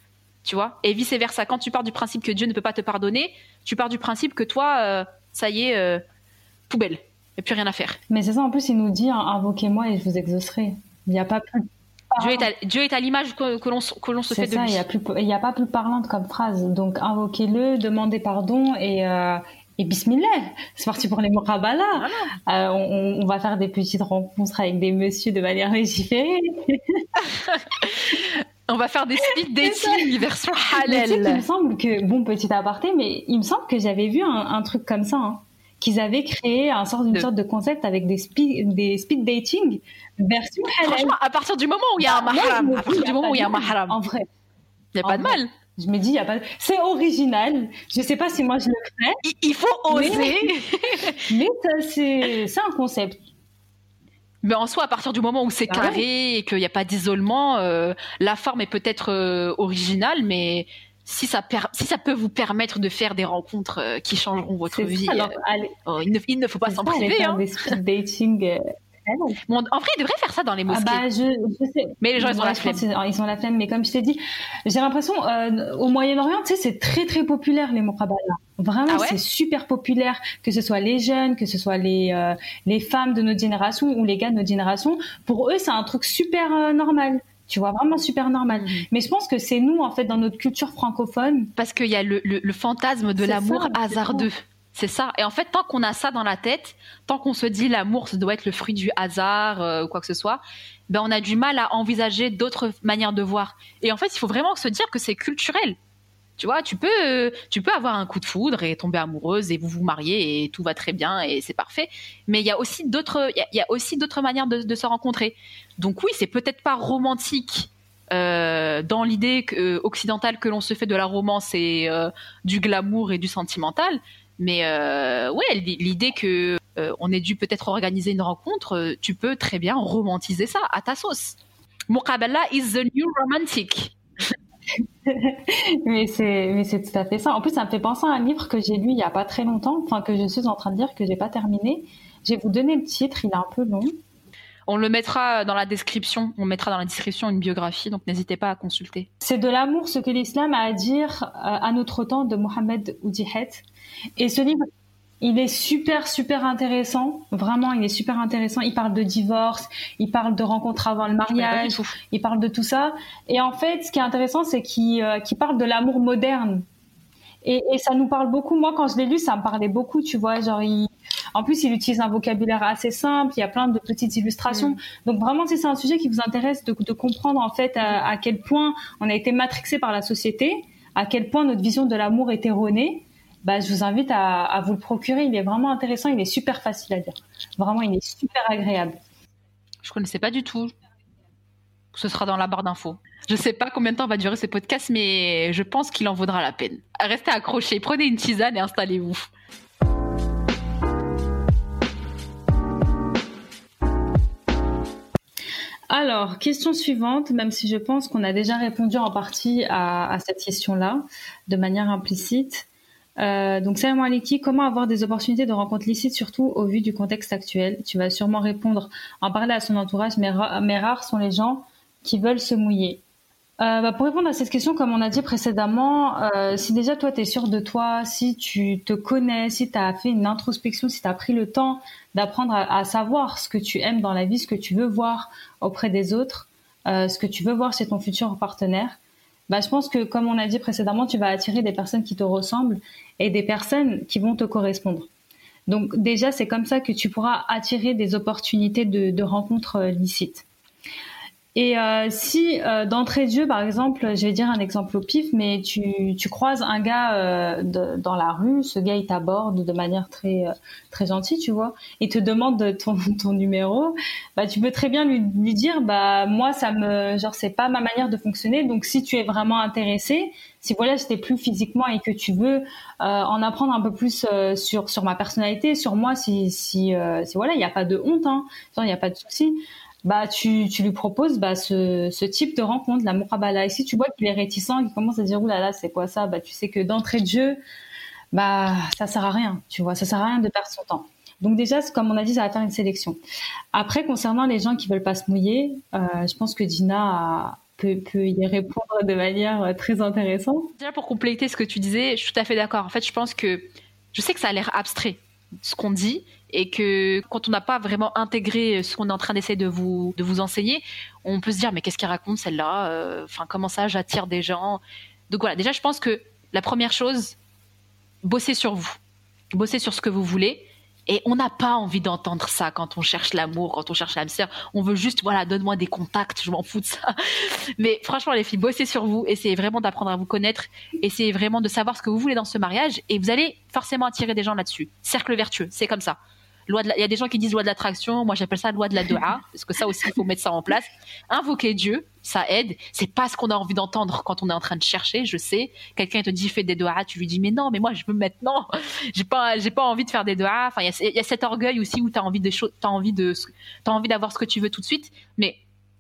Tu vois Et vice versa, quand tu pars du principe que Dieu ne peut pas te pardonner, tu pars du principe que toi, euh, ça y est, euh, poubelle, il n'y a plus rien à faire. Mais c'est ça, en plus, il nous dit invoquez-moi et je vous exaucerai. Il n'y a pas plus. Dieu est à, Dieu est à l'image que, que l'on que l'on se fait ça, de lui. Il y a plus il y a pas plus parlante comme phrase. Donc invoquez-le, demandez pardon et euh, et bismillah, c'est parti pour les murabala. Euh, on, on, va faire des petites rencontres avec des messieurs de manière légiférée. on va faire des speed dating version halal. il me semble que, bon, petit aparté, mais il me semble que j'avais vu un, un, truc comme ça. Hein, qu'ils avaient créé un une de... sorte de concept avec des speed, des speed dating version halal. Franchement, à partir du moment où il y a un bah, mahram, à partir du moment où il y a un mahram. En vrai. Il n'y a pas de mal. Je me dis, il y a pas. C'est original. Je sais pas si moi je le ferais. Il faut oser. Mais, mais c'est un concept. Mais en soi, à partir du moment où c'est ah carré et qu'il n'y a pas d'isolement, euh, la forme est peut-être euh, originale, mais si ça, si ça peut vous permettre de faire des rencontres euh, qui changeront votre vie, alors, allez, oh, il, ne, il, ne, faut pas s'en priver. Hein. Dating. Bon, en vrai, ils devraient faire ça dans les mosquées. Ah bah, je, je sais. Mais les gens, ils ont la flemme. Ils ont la flemme. Mais comme je t'ai dit, j'ai l'impression, euh, au Moyen-Orient, tu sais, c'est très, très populaire, les murabala. Vraiment, ah ouais c'est super populaire, que ce soit les jeunes, que ce soit les, euh, les femmes de notre génération ou les gars de notre génération. Pour eux, c'est un truc super euh, normal. Tu vois, vraiment super normal. Mais je pense que c'est nous, en fait, dans notre culture francophone. Parce qu'il y a le, le, le fantasme de l'amour hasardeux. C'est ça. Et en fait, tant qu'on a ça dans la tête, tant qu'on se dit l'amour, ça doit être le fruit du hasard euh, ou quoi que ce soit, ben on a du mal à envisager d'autres manières de voir. Et en fait, il faut vraiment se dire que c'est culturel. Tu vois, tu peux, euh, tu peux avoir un coup de foudre et tomber amoureuse et vous vous mariez et tout va très bien et c'est parfait. Mais il y a aussi d'autres, il y, a aussi d'autres manières de, se rencontrer. Donc oui, c'est peut-être pas romantique euh, dans l'idée que, occidentale que l'on se fait de la romance et euh, du glamour et du sentimental. Mais euh, ouais, l'idée que euh, on ait dû peut-être organiser une rencontre, tu peux très bien romantiser ça à ta sauce. Muqabala is the new romantic. mais c'est mais c'est tout à fait ça. En plus, ça me fait penser à un livre que j'ai lu il y a pas très longtemps, enfin que je suis en train de dire que j'ai pas terminé. Je vais vous donner le titre, il est un peu long. On le mettra dans la description. On mettra dans la description une biographie, donc n'hésitez pas à consulter. C'est de l'amour, ce que l'islam a à dire à notre temps de Mohamed Oudihet. Et ce livre, il est super, super intéressant. Vraiment, il est super intéressant. Il parle de divorce, il parle de rencontres avant le mariage, il parle de tout ça. Et en fait, ce qui est intéressant, c'est qu'il euh, qu parle de l'amour moderne. Et, et, ça nous parle beaucoup. Moi, quand je l'ai lu, ça me parlait beaucoup, tu vois. Genre, il... en plus, il utilise un vocabulaire assez simple. Il y a plein de petites illustrations. Mm. Donc, vraiment, si c'est un sujet qui vous intéresse de, de comprendre, en fait, à, à, quel point on a été matrixé par la société, à quel point notre vision de l'amour est erronée, bah, je vous invite à, à, vous le procurer. Il est vraiment intéressant. Il est super facile à lire. Vraiment, il est super agréable. Je connaissais pas du tout. Ce sera dans la barre d'infos. Je sais pas combien de temps va durer ce podcast, mais je pense qu'il en vaudra la peine. Restez accrochés, prenez une tisane et installez-vous. Alors, question suivante, même si je pense qu'on a déjà répondu en partie à, à cette question-là, de manière implicite. Euh, donc, salam alaikum, comment avoir des opportunités de rencontres licites, surtout au vu du contexte actuel? Tu vas sûrement répondre, en parler à son entourage, mais, ra mais rares sont les gens qui veulent se mouiller. Euh, bah pour répondre à cette question, comme on a dit précédemment, euh, si déjà toi tu es sûr de toi, si tu te connais, si tu as fait une introspection, si tu as pris le temps d'apprendre à, à, savoir ce que tu aimes dans la vie, ce que tu veux voir auprès des autres, euh, ce que tu veux voir chez ton futur partenaire, bah, je pense que comme on a dit précédemment, tu vas attirer des personnes qui te ressemblent et des personnes qui vont te correspondre. Donc déjà, c'est comme ça que tu pourras attirer des opportunités de, de rencontres licites. Et euh, si euh, d'entrée de jeu, par exemple, je vais dire un exemple au pif, mais tu, croises un gars euh, dans la rue, ce gars il t'aborde de manière très très gentille, tu vois, et te demande ton, numéro, bah tu peux très bien lui, lui dire, bah moi ça me genre c'est pas ma manière de fonctionner, donc si tu es vraiment intéressé, si voilà j'étais plus physiquement et que tu veux en apprendre un peu plus sur sur ma personnalité, sur moi, si si, si voilà il n'y a pas de honte, hein, il n'y a pas de souci bah tu, tu lui proposes bah, ce, ce type de rencontre, la murabala. Et si tu vois qu'il est réticent, qu'il commence à dire oulala, là c'est quoi ça? Bah tu sais que d'entrée de jeu, bah ça sert à rien, tu vois, ça sert à rien de perdre son temps. Donc déjà, comme on a dit, ça va faire une sélection. Après, concernant les gens qui veulent pas se mouiller, euh, je pense que Dina peut, peut y répondre de manière très intéressante. Déjà pour compléter ce que tu disais, je suis tout à fait d'accord. En fait, je pense que je sais que ça a l'air abstrait ce qu'on dit et que quand on n'a pas vraiment intégré ce qu'on est en train d'essayer de vous de vous enseigner, on peut se dire mais qu'est-ce qu'elle raconte celle-là euh, Enfin comment ça j'attire des gens Donc voilà, déjà je pense que la première chose, bossez sur vous, bossez sur ce que vous voulez. Et on n'a pas envie d'entendre ça quand on cherche l'amour, quand on cherche l'âme sœur. On veut juste, voilà, donne-moi des contacts, je m'en fous de ça. Mais franchement, les filles, bossez sur vous, essayez vraiment d'apprendre à vous connaître, essayez vraiment de savoir ce que vous voulez dans ce mariage, et vous allez forcément attirer des gens là-dessus. Cercle vertueux, c'est comme ça il y a des gens qui disent loi de l'attraction. Moi, j'appelle ça loi de la dua. Parce que ça aussi, il faut mettre ça en place. Invoquer Dieu, ça aide. C'est pas ce qu'on a envie d'entendre quand on est en train de chercher. Je sais. Quelqu'un te dit fais des doigts. Tu lui dis mais non, mais moi je veux maintenant. J'ai pas, j'ai pas envie de faire des doigts. Enfin, il y, a cet orgueil aussi où t'as envie de t'as envie de, t'as envie d'avoir ce que tu veux tout de suite. Mais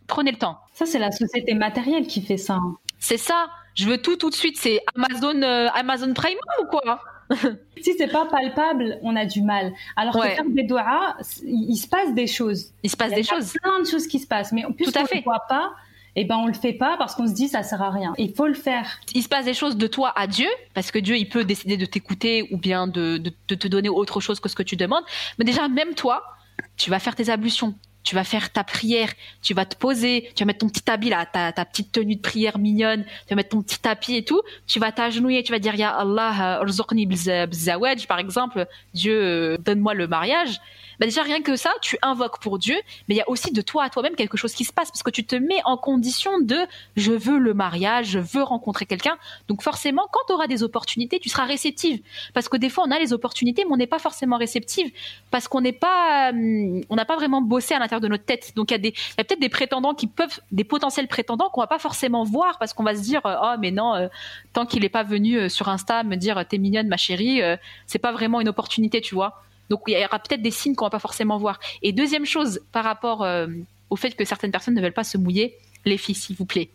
prenez le temps. Ça, c'est la société matérielle qui fait ça. Hein. C'est ça. Je veux tout tout de suite. C'est Amazon, euh, Amazon Prime ou quoi? si c'est pas palpable, on a du mal. Alors que faire des doigts, il, se passe des choses. Il se passe des choses. Il y a plein de choses qui se passent, mais puisqu'on ne le voit pas, eh ben on le fait pas parce qu'on se dit ça sert à rien. Il faut le faire. Il se passe des choses de toi à Dieu parce que Dieu il peut décider de t'écouter ou bien de, de, te donner autre chose que ce que tu demandes. Mais déjà même toi, tu vas faire tes ablutions, tu vas faire ta prière, tu vas te poser, tu vas mettre ton petit habit là, ta, petite tenue de prière mignonne, tu vas mettre ton petit tapis et tout, tu vas t'agenouiller, tu vas dire Ya Allah, euh, par exemple, Dieu, euh, donne-moi le mariage bah déjà rien que ça, tu invoques pour Dieu, mais il y a aussi de toi à toi-même quelque chose qui se passe parce que tu te mets en condition de je veux le mariage, je veux rencontrer quelqu'un. Donc forcément, quand tu auras des opportunités, tu seras réceptive parce que des fois on a les opportunités, mais on n'est pas forcément réceptive parce qu'on n'est pas, hum, on n'a pas vraiment bossé à l'intérieur de notre tête. Donc il y a peut-être des prétendants qui peuvent, des potentiels prétendants qu'on va pas forcément voir parce qu'on va se dire oh mais non, euh, tant qu'il n'est pas venu euh, sur Insta me dire t'es mignonne ma chérie, euh, c'est pas vraiment une opportunité, tu vois. Donc il y aura peut-être des signes qu'on va pas forcément voir. Et deuxième chose, par rapport euh, au fait que certaines personnes ne veulent pas se mouiller, les filles, s'il vous plaît,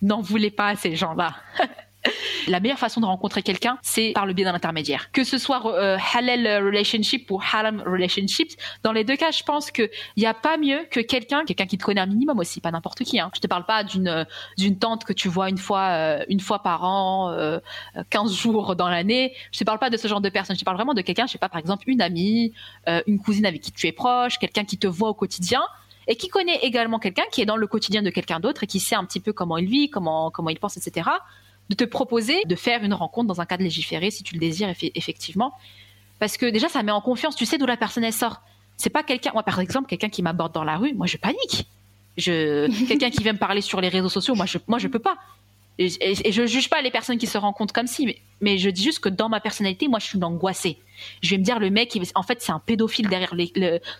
n'en voulez pas à ces gens-là. La meilleure façon de rencontrer quelqu'un, c'est par le biais d'un intermédiaire. Que ce soit euh, halal relationship ou haram relationship, dans les deux cas, je pense qu'il n'y a pas mieux que quelqu'un, quelqu'un qui te connaît un minimum aussi, pas n'importe qui. Hein. Je te parle pas d'une d'une tante que tu vois une fois euh, une fois par an, euh, 15 jours dans l'année. Je te parle pas de ce genre de personne. Je te parle vraiment de quelqu'un, je sais pas, par exemple une amie, euh, une cousine avec qui tu es proche, quelqu'un qui te voit au quotidien et qui connaît également quelqu'un qui est dans le quotidien de quelqu'un d'autre et qui sait un petit peu comment il vit, comment comment il pense, etc de te proposer de faire une rencontre dans un cadre légiféré si tu le désires effectivement. Parce que déjà, ça met en confiance, tu sais d'où la personne elle sort. C'est pas quelqu'un, moi par exemple, quelqu'un qui m'aborde dans la rue, moi je panique. Je, quelqu'un qui vient me parler sur les réseaux sociaux, moi je, moi je peux pas. Et, et, je juge pas les personnes qui se rencontrent comme si, mais, mais je dis juste que dans ma personnalité, moi je suis angoissée je vais me dire le mec, en fait, c'est un pédophile derrière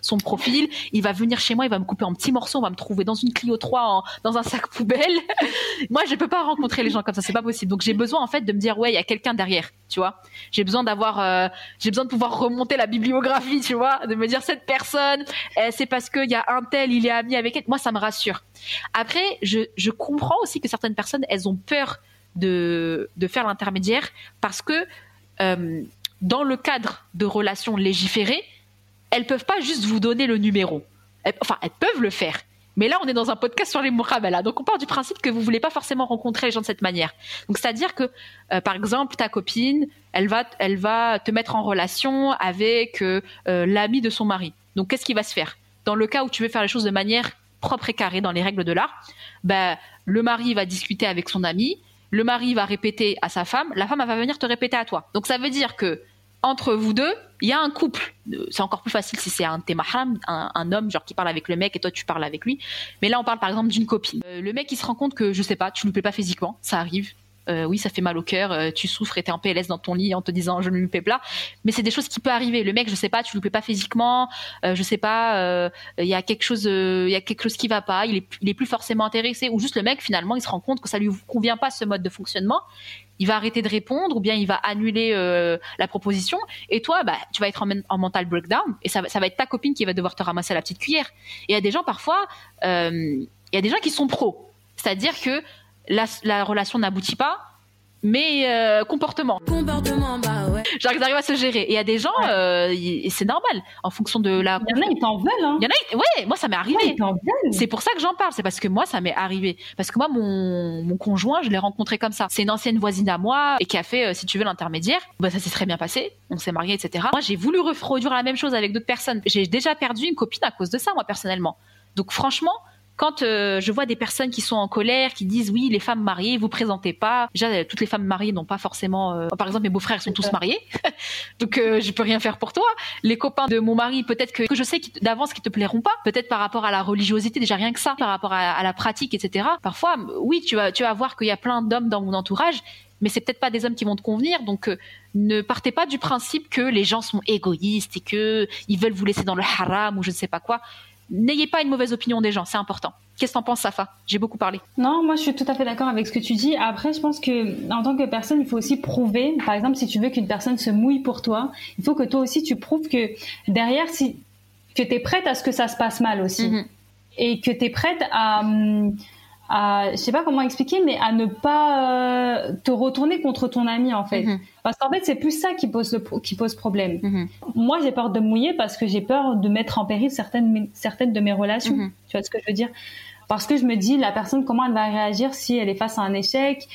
son profil. Il va venir chez moi, il va me couper en petits morceaux, on va me trouver dans une Clio 3, dans un sac poubelle. moi, je peux pas rencontrer les gens comme ça, c'est pas possible. Donc, j'ai besoin en fait de me dire, ouais, il y a quelqu'un derrière, tu vois. J'ai besoin d'avoir, euh, j'ai besoin de pouvoir remonter la bibliographie, tu vois, de me dire cette personne, eh, c'est parce qu'il y a un tel, il est ami avec elle. Moi, ça me rassure. Après, je comprends aussi que certaines personnes, elles ont peur de, de faire l'intermédiaire parce que euh, dans le cadre de relations légiférées, elles peuvent pas juste vous donner le numéro. enfin, elles peuvent le faire. Mais là, on est dans un podcast sur les muqabala. Donc, on part du principe que vous voulez pas forcément rencontrer les gens de cette manière. Donc, c'est-à-dire que, euh, par exemple, ta copine, elle va, elle va te mettre en relation avec euh, l'ami de son mari. Donc, qu'est-ce qui va se faire? Dans le cas où tu veux faire les choses de manière propre et carrée dans les règles de l'art, ben, le mari va discuter avec son ami, le mari va répéter à sa femme, la femme va venir te répéter à toi. Donc, ça veut dire que entre vous deux, il y a un couple. C'est encore plus facile si c'est un mahram, un, homme genre qui parle avec le mec et toi tu parles avec lui. Mais là on parle par exemple d'une copine. Euh, le mec il se rend compte que je sais pas, tu lui plais pas physiquement, ça arrive. Euh, oui, ça fait mal au cœur, euh, tu souffres et t'es en PLS dans ton lit en te disant je ne lui plais pas. Mais c'est des choses qui peuvent arriver. Le mec, je sais pas, tu lui plais pas physiquement, je sais pas, il y a quelque chose, il y a quelque chose qui va pas, il est, plus forcément intéressé, ou juste le mec finalement il se rend compte que ça lui convient pas ce mode de fonctionnement. Il va arrêter de répondre ou bien il va annuler euh, la proposition. Et toi bah tu vas être en, mental breakdown et ça, ça, va être ta copine qui va devoir te ramasser la petite cuillère. Et il y a des gens parfois euh, il y a des gens qui sont pros. C'est-à-dire que la, la relation n'aboutit pas mais euh, comportement. Comportement, bah ouais. Genre, ils arrivent à se gérer. Et il y a des gens, euh, c'est normal, en fonction de la. Il y en a, ils t'en veulent, hein. Il y en a, ouais, moi ça m'est arrivé. Ouais, ils t'en veulent. C'est pour ça que j'en parle, c'est parce que moi ça m'est arrivé. Parce que moi mon, mon conjoint, je l'ai rencontré comme ça. C'est une ancienne voisine à moi et qui a fait, euh, si tu veux, l'intermédiaire. Bah ça s'est très bien passé, on s'est mariés, etc. Moi j'ai voulu reproduire la même chose avec d'autres personnes. J'ai déjà perdu une copine à cause de ça, moi personnellement. Donc franchement, quand euh, je vois des personnes qui sont en colère, qui disent oui, les femmes mariées, vous présentez pas. Déjà, euh, toutes les femmes mariées n'ont pas forcément. euh, Par exemple, mes beaux-frères sont tous mariés, donc euh, je peux rien faire pour toi. Les copains de mon mari, peut-être que, que je sais d'avance qui te plairont pas. Peut-être par rapport à la religiosité, déjà rien que ça, par rapport à, à la pratique, etc. Parfois, oui, tu vas, tu vas voir qu'il y a plein d'hommes dans mon entourage, mais c'est peut-être pas des hommes qui vont te convenir. Donc, euh, ne partez pas du principe que les gens sont égoïstes et que ils veulent vous laisser dans le haram ou je ne sais pas quoi. N'ayez pas une mauvaise opinion des gens, c'est important. Qu'est-ce que t'en penses, Safa? J'ai beaucoup parlé. Non, moi je suis tout à fait d'accord avec ce que tu dis. Après, je pense que en tant que personne, il faut aussi prouver. Par exemple, si tu veux qu'une personne se mouille pour toi, il faut que toi aussi tu prouves que derrière, si que t'es prête à ce que ça se passe mal aussi, Mhm. et que t'es prête à, hum, à, je sais pas comment expliquer, mais à ne pas euh, te retourner contre ton ami en fait. Mhm. Parce qu'en fait, c'est plus ça qui pose le qui pose problème. Mhm. Moi, j'ai peur de mouiller parce que j'ai peur de mettre en péril certaines certaines de mes relations. Mhm. Tu vois ce que je veux dire? Parce que je me dis, la personne, comment elle va réagir si elle est face à un échec?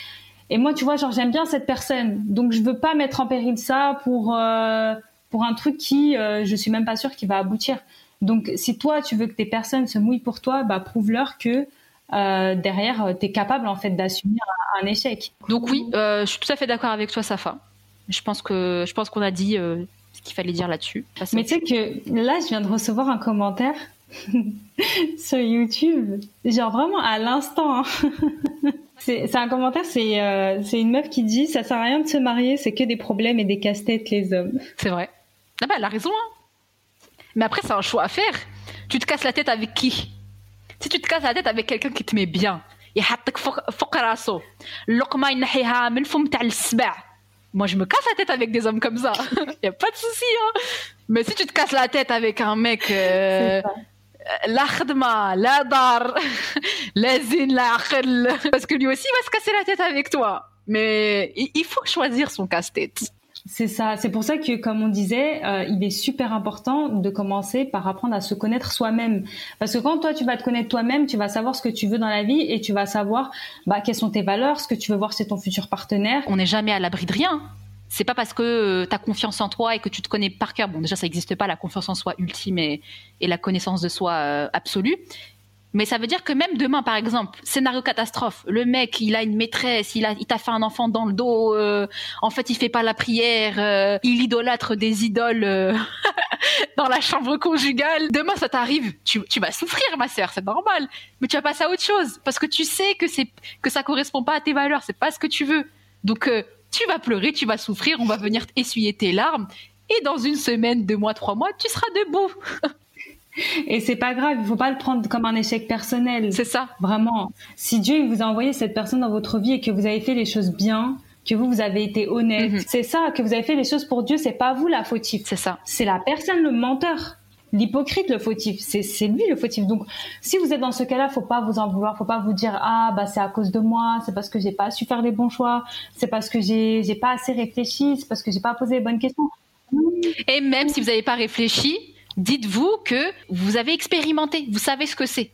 Et moi, tu vois, genre, j'aime bien cette personne. Donc, je veux pas mettre en péril ça pour, euh, pour un truc qui, euh, je suis même pas sûre qu'il va aboutir. Donc, si toi, tu veux que tes personnes se mouillent pour toi, bah, prouve-leur que euh, derrière, tu es capable, en fait, d'assumer un, un échec. Donc oui, euh, je suis tout à fait d'accord avec toi, Safa. Je pense que je pense qu'on a dit euh, ce qu'il fallait dire là-dessus. Mais tu sais que là, je viens de recevoir un commentaire sur YouTube, genre vraiment à l'instant. hein. c'est un commentaire, c'est euh, c'est une meuf qui dit ça sert à rien de se marier, c'est que des problèmes et des casse-têtes les hommes. C'est vrai. Ah bah, elle a raison. hein. Mais après, c'est un choix à faire. Tu te casses la tête avec qui? Si tu te casses la tête avec quelqu'un qui te met bien, يحطك فوق فوق راسه اللقمة ينحيها من الفم تاع السبع. Moi, je me casse la tête avec des hommes comme ça. y a pas de souci. Hein. Mais si tu te casses la tête avec un mec euh, C'est ça. لا خدمة لا دار لا زين لا عقل parce que lui aussi il va se casser la tête avec toi mais il il faut choisir son casse-tête C'est ça. C'est pour ça que, comme on disait, euh, il est super important de commencer par apprendre à se connaître soi-même. Parce que quand toi, tu vas te connaître toi-même, tu vas savoir ce que tu veux dans la vie et tu vas savoir bah, quelles sont tes valeurs, ce que tu veux voir chez ton futur partenaire. on n'est jamais à l'abri de rien c'est pas parce que tu as confiance en toi et que tu te connais par cœur bon déjà ça n'existe pas la confiance en soi ultime et, et la connaissance de soi euh, absolue mais ça veut dire que même demain, par exemple, scénario catastrophe, le mec, il a une maîtresse, il a, il t'a fait un enfant dans le dos, euh, en fait, il fait pas la prière, euh, il idolâtre des idoles euh, dans la chambre conjugale. Demain, ça t'arrive, tu, tu vas souffrir, ma sœur, c'est normal, mais tu vas passer à autre chose parce que tu sais que c'est que ça correspond pas à tes valeurs, c'est pas ce que tu veux. Donc, tu vas pleurer, tu vas souffrir, on va venir essuyer tes larmes. Et dans une semaine, deux mois, trois mois, tu seras debout. Et c'est pas grave, il faut pas le prendre comme un échec personnel. C'est ça. Vraiment. Si Dieu il vous a envoyé cette personne dans votre vie et que vous avez fait les choses bien, que vous, vous avez été honnête, Mhm. c'est ça, que vous avez fait les choses pour Dieu, c'est pas vous la fautive. C'est ça. C'est la personne, le menteur. L'hypocrite, le fautif. C'est, c'est lui le fautif. Donc, si vous êtes dans ce cas-là, faut pas vous en vouloir. Faut pas vous dire, ah, bah, c'est à cause de moi. C'est parce que j'ai pas su faire les bons choix. C'est parce que j'ai, j'ai pas assez réfléchi. C'est parce que j'ai pas posé les bonnes questions. Et même si vous n'avez pas réfléchi, dites-vous que vous avez expérimenté, vous savez ce que c'est.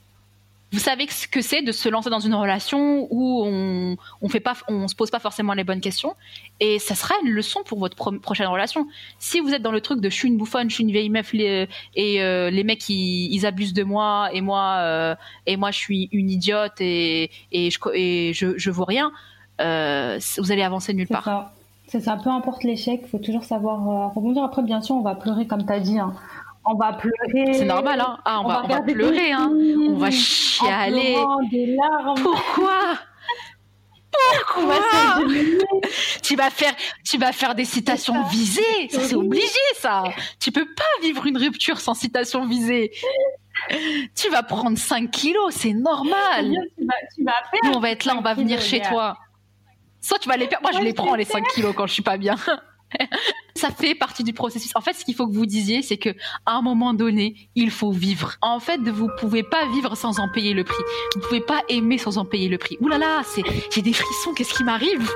Vous savez ce que c'est de se lancer dans une relation où on on fait pas, on se pose pas forcément les bonnes questions, et ça sera une leçon pour votre pro- prochaine relation. Si vous êtes dans le truc de je suis une bouffonne, je suis une vieille meuf, les- et euh, les mecs ils, ils abusent de moi, et moi euh, et moi je suis une idiote et et je et je, je vaux rien, euh, vous allez avancer nulle part. C'est ça. Peu importe l'échec, faut toujours savoir euh, rebondir. Après, bien sûr, on va pleurer, comme t'as dit. hein. On va pleurer. C'est normal, hein. Ah, on, va, on va pleurer, hein. On va en chialer. pleurant, des larmes. Pourquoi? Pourquoi? Tu vas faire, tu vas faire des citations ça. visées. Ça, c'est obligé, ça. Tu peux pas vivre une rupture sans citation visée. Tu vas prendre 5 kilos, c'est normal. Tu vas, tu vas faire. Nous, on va être là, on va venir chez toi. Soit tu vas les perdre. Moi, je les prends, les 5 kilos, quand je suis pas bien. ça fait partie du processus. En fait, ce qu'il faut que vous disiez, c'est que à un moment donné, il faut vivre. En fait, vous pouvez pas vivre sans en payer le prix. Vous pouvez pas aimer sans en payer le prix. Ouh là là, c'est, j'ai des frissons. Qu'est-ce qui m'arrive?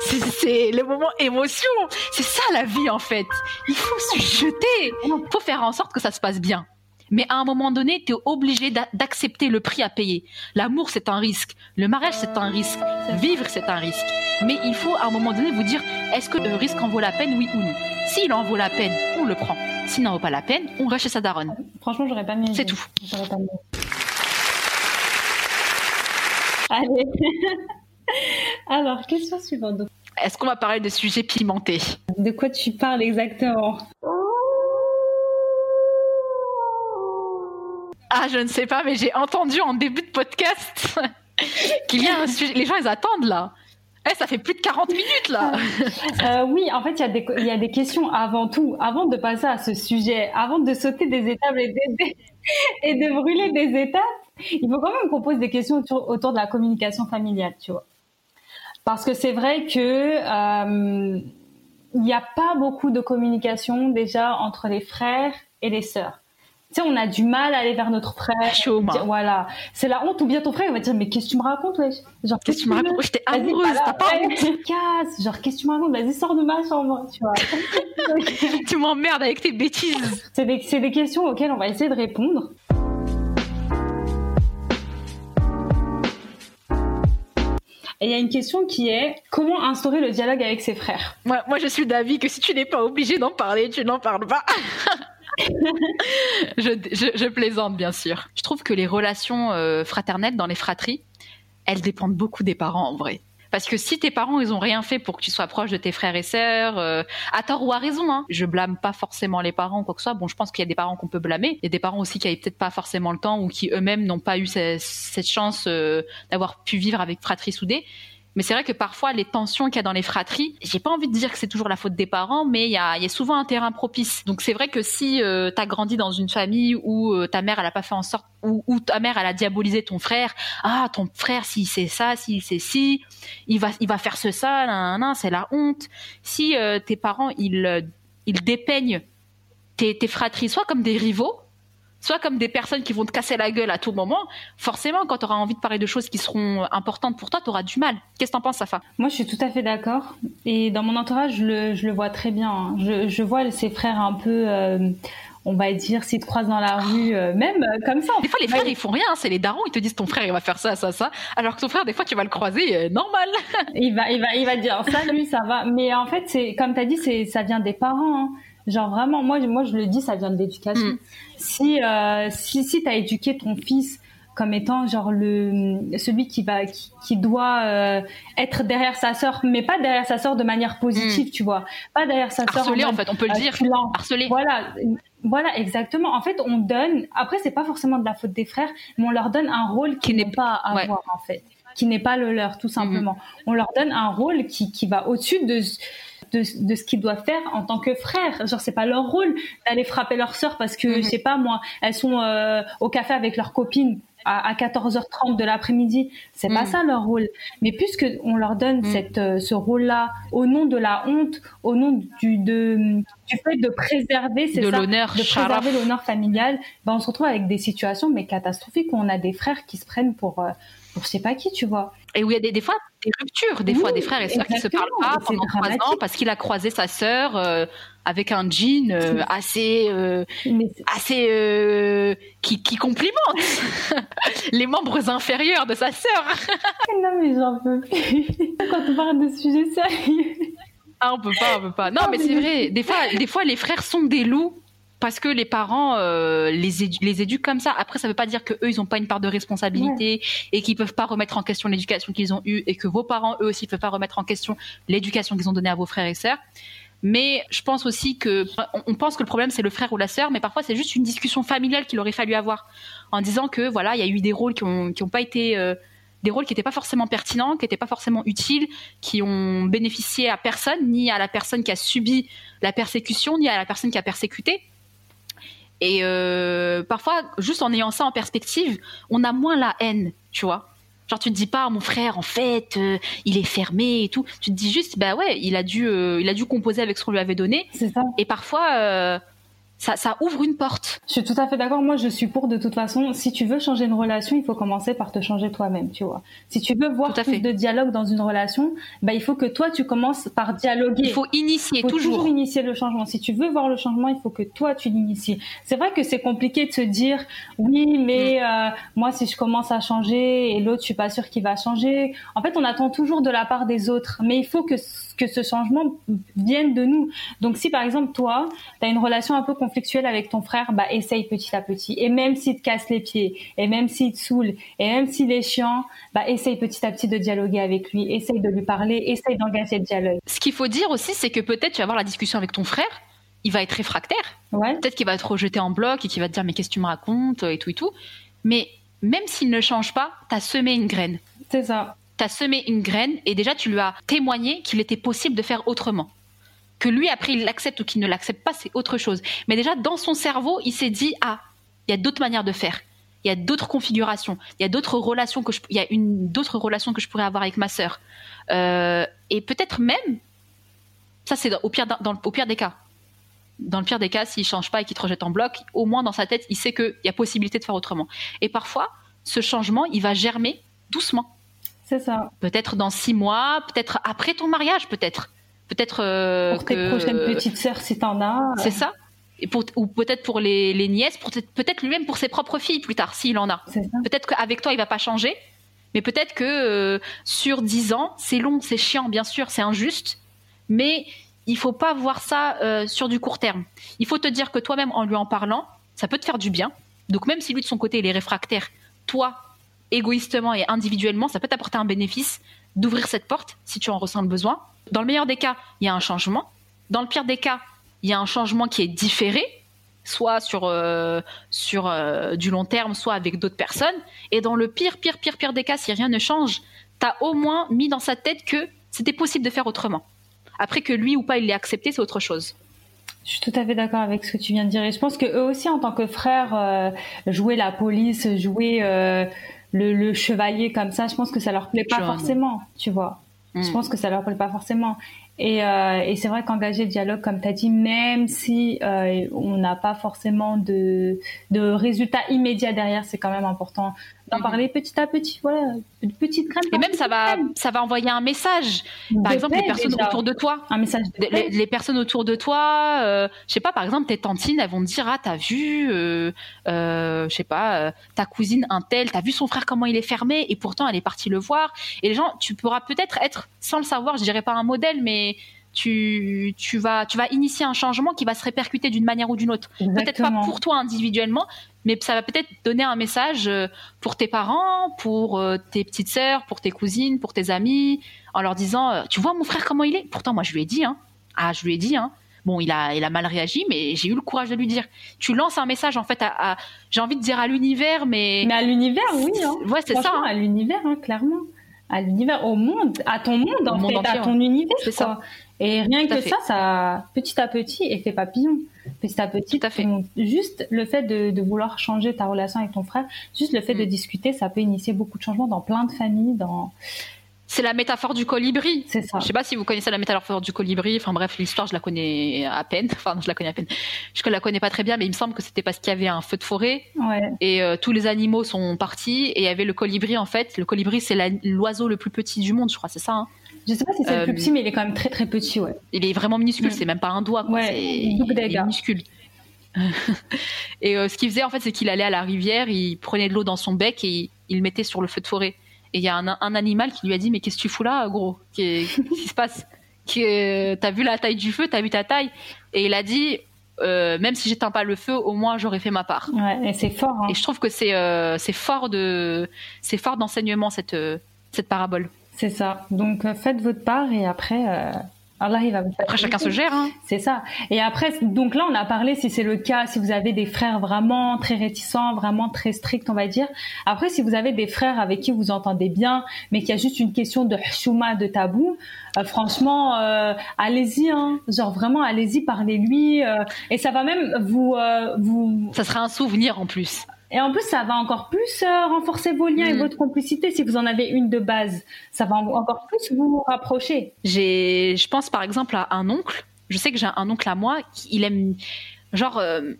C'est, c'est le moment émotion. C'est ça la vie en fait. Il faut se jeter. Il faut faire en sorte que ça se passe bien. Mais à un moment donné, tu es obligé d'accepter le prix à payer. L'amour, c'est un risque. Le mariage, c'est un risque. Vivre, c'est un risque. Mais il faut à un moment donné vous dire, est-ce que le risque en vaut la peine, oui ou non? S'il en vaut la peine, on le prend. S'il n'en vaut pas la peine, on reste chez sa daronne. Franchement, j'aurais pas mis. C'est tout. Pas Allez. Alors, question suivante. Est-ce qu'on va parler de sujets pimentés De quoi tu parles exactement? Ah, je ne sais pas, mais j'ai entendu en début de podcast qu'il y a un sujet. Les gens, ils attendent là. Eh, ça fait plus de 40 minutes là. euh, oui, en fait, il y, a des, y a des questions avant tout, avant de passer à ce sujet, avant de sauter des étapes et de, et de brûler des étapes. Il faut quand même qu'on pose des questions autour, autour, de la communication familiale, tu vois. Parce que c'est vrai que euh, il n'y a pas beaucoup de communication déjà entre les frères et les sœurs tu sais, on a du mal à aller vers notre frère. Chaud, voilà. C'est la honte ou bien ton frère il va dire mais qu'est-ce que tu me racontes wesh? Genre qu'est-ce que tu me racontes? J'étais amoureuse, t'as pas honte Casse, genre qu'est-ce que tu me racontes? Vas-y sors de ma chambre, tu vois. tu m'emmerdes avec tes bêtises. C'est des, des questions auxquelles on va essayer de répondre. Et il y a une question qui est comment instaurer le dialogue avec ses frères? Moi, moi, je suis d'avis que si tu n'es pas obligé d'en parler, tu n'en parles pas. je, plaisante, bien sûr. Je trouve que les relations euh, fraternelles dans les fratries, elles dépendent beaucoup des parents en vrai. Parce que si tes parents, ils ont rien fait pour que tu sois proche de tes frères et sœurs, euh, à tort ou à raison, hein. Je blâme pas forcément les parents quoi que ce soit. Bon, je pense qu'il y a des parents qu'on peut blâmer. Il y a des parents aussi qui avaient peut-être pas forcément le temps ou qui eux-mêmes n'ont pas eu cette, chance euh, d'avoir pu vivre avec fratrie soudée. Mais c'est vrai que parfois, les tensions qu'il y a dans les fratries, j'ai pas envie de dire que c'est toujours la faute des parents, mais il y a, y a, souvent un terrain propice. Donc c'est vrai que si euh, tu as grandi dans une famille où euh, ta mère, elle a pas fait en sorte, ou, ta mère, elle a diabolisé ton frère, ah, ton frère, si c'est ça, si c'est si, il va, il va faire ce ça, c'est la honte. Si euh, tes parents, ils, ils dépeignent tes, tes fratries soit comme des rivaux, soit comme des personnes qui vont te casser la gueule à tout moment, forcément, quand tu auras envie de parler de choses qui seront importantes pour toi, tu auras du mal. Qu'est-ce que t'en penses, Safa? Moi, je suis tout à fait d'accord. Et dans mon entourage, je le, je le vois très bien. Hein. Je, je, vois ses frères un peu... Euh, on va dire, s'ils te croisent dans la rue, euh, même euh, comme ça. Des fois, les frères, ils font rien. Hein. c'est les darons, ils te disent ton frère, il va faire ça, ça, ça. Alors que ton frère, des fois, tu vas le croiser, normal. il va, il va, il va dire salut, ça va. Mais en fait, c'est comme tu as dit, c'est, ça vient des parents. Hein. Genre vraiment, moi, moi, je le dis, ça vient de l'éducation. Mm. Si, euh, si, si tu as éduqué ton fils comme étant genre le celui qui va qui, doit euh, être derrière sa sœur mais pas derrière sa sœur de manière positive mm. tu vois pas derrière sa sœur harcelé en, fait on peut le dire harcelé voilà voilà exactement en fait on donne après c'est pas forcément de la faute des frères mais on leur donne un rôle qui n'est pas à avoir en fait qui n'est pas le leur tout simplement mm. on leur donne un rôle qui qui va au-dessus de de, de ce qu'ils doivent faire en tant que frères. Genre c'est pas leur rôle d'aller frapper leur sœur parce que mhm. je sais pas moi, elles sont euh, au café avec leurs copines à, 14h30 de l'après-midi. C'est pas mhm. ça leur rôle. Mais puisque on leur donne mhm. cette, euh, ce rôle-là au nom de la honte, au nom du, de, du fait de préserver, c'est de l'honneur, de préserver l'honneur familial, ben on se retrouve avec des situations mais catastrophiques où on a des frères qui se prennent pour euh, pour je sais pas qui, tu vois. Et où il y a des, des fois des ruptures, des fois des frères et sœurs qui se parlent. Pas pendant trois ans parce qu'il a croisé sa sœur euh, avec un jean euh, assez euh, assez qui, qui complimente les membres inférieurs de sa sœur. non mais j'en peux plus. Quand on parle de sujets sérieux. Ah on peut pas, on peut pas. Non mais c'est vrai, des fois des fois les frères sont des loups parce que les parents euh, les, les éduquent comme ça. Après, ça veut pas dire que eux ils ont pas une part de responsabilité et qu'ils peuvent pas remettre en question l'éducation qu'ils ont eue et que vos parents eux aussi peuvent pas remettre en question l'éducation qu'ils ont donnée à vos frères et sœurs. Mais je pense aussi que on pense que le problème c'est le frère ou la sœur, mais parfois c'est juste une discussion familiale qu'il aurait fallu avoir en disant que voilà il y a eu des rôles qui ont qui ont pas été euh, des rôles qui n'étaient pas forcément pertinents, qui n'étaient pas forcément utiles, qui ont bénéficié à personne, ni à la personne qui a subi la persécution, ni à la personne qui a persécuté. Et euh, parfois, juste en ayant ça en perspective, on a moins la haine, tu vois. Genre, tu te dis pas, mon frère, en fait, euh, il est fermé et tout. Tu te dis juste, bah ouais, il a dû, euh, il a dû composer avec ce qu'on lui avait donné. C'est ça. Et parfois, ça, ça ouvre une porte. Je suis tout à fait d'accord. Moi, je suis pour de toute façon. Si tu veux changer une relation, il faut commencer par te changer toi-même, tu vois. Si tu veux voir Tout à plus fait. de dialogue dans une relation, bah, il faut que toi, tu commences par dialoguer. Il faut initier Il faut toujours. toujours initier le changement. Si tu veux voir le changement, il faut que toi tu l'inities. C'est vrai que c'est compliqué de se dire oui, mais euh, moi si je commence à changer et l'autre je suis pas sûre qu'il va changer. En fait, on attend toujours de la part des autres, mais il faut que que ce changement vienne de nous. Donc si par exemple toi, tu as une relation un peu conflictuelle avec ton frère, bah essaye petit à petit. Et même s'il te casse les pieds, et même s'il te saoule, et même s'il est chiant, bah essaye petit à petit de dialoguer avec lui, essaye de lui parler, essaye d'engager le dialogue. Ce qu'il faut dire aussi, c'est que peut-être tu vas avoir la discussion avec ton frère, il va être réfractaire. Ouais. Peut-être qu'il va te rejeter en bloc et qu'il va te dire mais qu'est-ce que tu me racontes et tout et tout. Mais même s'il ne change pas, t'as semé une graine. C'est ça. T'as semé une graine et déjà tu lui as témoigné qu'il était possible de faire autrement. Que lui après il l'accepte ou qu'il ne l'accepte pas, c'est autre chose. Mais déjà dans son cerveau, il s'est dit ah, il y a d'autres manières de faire. Il y a d'autres configurations. Il y a d'autres relations que je, relations que je pourrais avoir avec ma sœur. Euh, et peut-être même, ça c'est au pire dans, le- pire des cas. Dans le pire des cas, s'il change pas et qu'il te rejette en bloc, au moins dans sa tête, il sait qu'il y a possibilité de faire autrement. Et parfois, ce changement, il va germer doucement. C'est ça. Peut-être dans six mois, peut-être après ton mariage, peut-être. Peut-être euh, Pour tes que- prochaines petites sœurs, si t'en as. C'est ça. Et pour, ou peut-être pour les, les nièces, peut-être lui-même pour ses propres filles plus tard, s'il en a. Peut-être qu'avec toi, il va pas changer, mais peut-être que euh, sur 10 ans, c'est long, c'est chiant, bien sûr, c'est injuste, mais il faut pas voir ça euh, sur du court terme. Il faut te dire que toi-même, en lui en parlant, ça peut te faire du bien. Donc même si lui, de son côté, il est réfractaire, toi, égoïstement et individuellement, ça peut t'apporter un bénéfice d'ouvrir cette porte si tu en ressens le besoin. Dans le meilleur des cas, il y a un changement. Dans le pire des cas, il y a un changement qui est différé, soit sur, euh, euh, du long terme, soit avec d'autres personnes. Et dans le pire, pire, pire, pire des cas, si rien ne change, t'as au moins mis dans sa tête que c'était possible de faire autrement. Après que lui ou pas il l'ait accepté, c'est autre chose. Je suis tout à fait d'accord avec ce que tu viens de dire. Et je pense que eux aussi, en tant que frères, euh, jouer la police, jouer le, le chevalier comme ça, je pense que ça leur plaît pas forcément, tu vois. Je Mm. pense que ça leur plaît pas forcément. Et, euh, et c'est vrai qu'engager le dialogue, comme tu as dit, même si euh, on n'a pas forcément de, de résultats immédiats derrière, c'est quand même important d'en Mhm. parler petit à petit. Voilà, une petite graine. Et même ça va, ça va envoyer un message. Par De exemple, les personnes déjà. autour de toi. Un message de Les, personnes autour de toi, euh, je sais pas, par exemple, tes tantines, elles vont te dire, ah, t'as vu, euh, euh, je sais pas, euh, ta cousine, un tel, t'as vu son frère comment il est fermé, et pourtant elle est partie le voir. Et les gens, tu pourras peut-être être, sans le savoir, je dirais pas un modèle, mais tu, tu vas, tu vas initier un changement qui va se répercuter d'une manière ou d'une autre. Peut-être pas pour toi individuellement, mais ça va peut-être donner un message euh, pour tes parents, pour euh, tes petites sœurs, pour tes cousines, pour tes amis, en leur disant, euh, tu vois mon frère comment il est? Pourtant moi je lui ai dit, hein. Ah je lui ai dit, hein. Bon, il a, il a mal réagi, mais j'ai eu le courage de lui dire. Tu lances un message en fait à, à- j'ai envie de dire à l'univers, mais, Mais à l'univers, oui. Hein. ouais c'est ça. Hein. à l'univers, hein, clairement. À l'univers, au monde, à ton monde, Au en monde fait, entier, à ton univers. C'est ça. Et rien Tout que ça, ça, petit à petit, effet papillon. Petit à petit, Tout à fait. on- juste le fait de, de vouloir changer ta relation avec ton frère, juste le fait de Mm. discuter, ça peut initier beaucoup de changements dans plein de familles, dans, C'est la métaphore du colibri. c'est ça. Je sais pas si vous connaissez la métaphore du colibri. Enfin bref, l'histoire, je la connais à peine. Enfin, non, je la connais à peine. Je la connais pas très bien, mais il me semble que c'était parce qu'il y avait un feu de forêt Ouais, et euh, tous les animaux sont partis et il y avait le colibri en fait. Le colibri, c'est l'oiseau le plus petit du monde, je crois, c'est ça. hein? Je sais pas si c'est le Euh, plus petit, mais il est quand même très très petit, ouais. Il est vraiment minuscule, Mm. c'est même pas un doigt. Quoi. Ouais, c'est il est minuscule. et euh, ce qu'il faisait en fait, c'est qu'il allait à la rivière, il prenait de l'eau dans son bec et il, il le mettait sur le feu de forêt. Et il y a un, un animal qui lui a dit mais qu'est-ce que tu fous là, gros? Qu'est- Qu'est-ce qui se passe? Que- T'as vu la taille du feu, t'as vu ta taille? Et il a dit euh, même si j'éteins pas le feu, au moins j'aurais fait ma part. Ouais, et c'est fort, hein. Et je trouve que c'est euh, c'est fort de c'est fort d'enseignement cette euh, cette parabole. C'est ça. Donc, euh, faites votre part et après, euh, Allah, il va vous Après chacun se gère. Hein. C'est ça. Et après, donc là, on a parlé si c'est le cas, si vous avez des frères vraiment très réticents, vraiment très stricts, on va dire. Après, si vous avez des frères avec qui vous entendez bien, mais qu'il y a juste une question de hshuma, de tabou, euh, franchement, euh, allez-y, hein. Genre vraiment, allez-y, parlez-lui. euh, et ça va même vous, euh, vous, Ça sera un souvenir en plus. Et en plus, ça va encore plus euh, renforcer vos liens et mm. votre complicité si vous en avez une de base. Ça va encore plus vous rapprocher. J'ai, je pense par exemple à un oncle. Je sais que j'ai un oncle à moi qui il aime, genre, euh,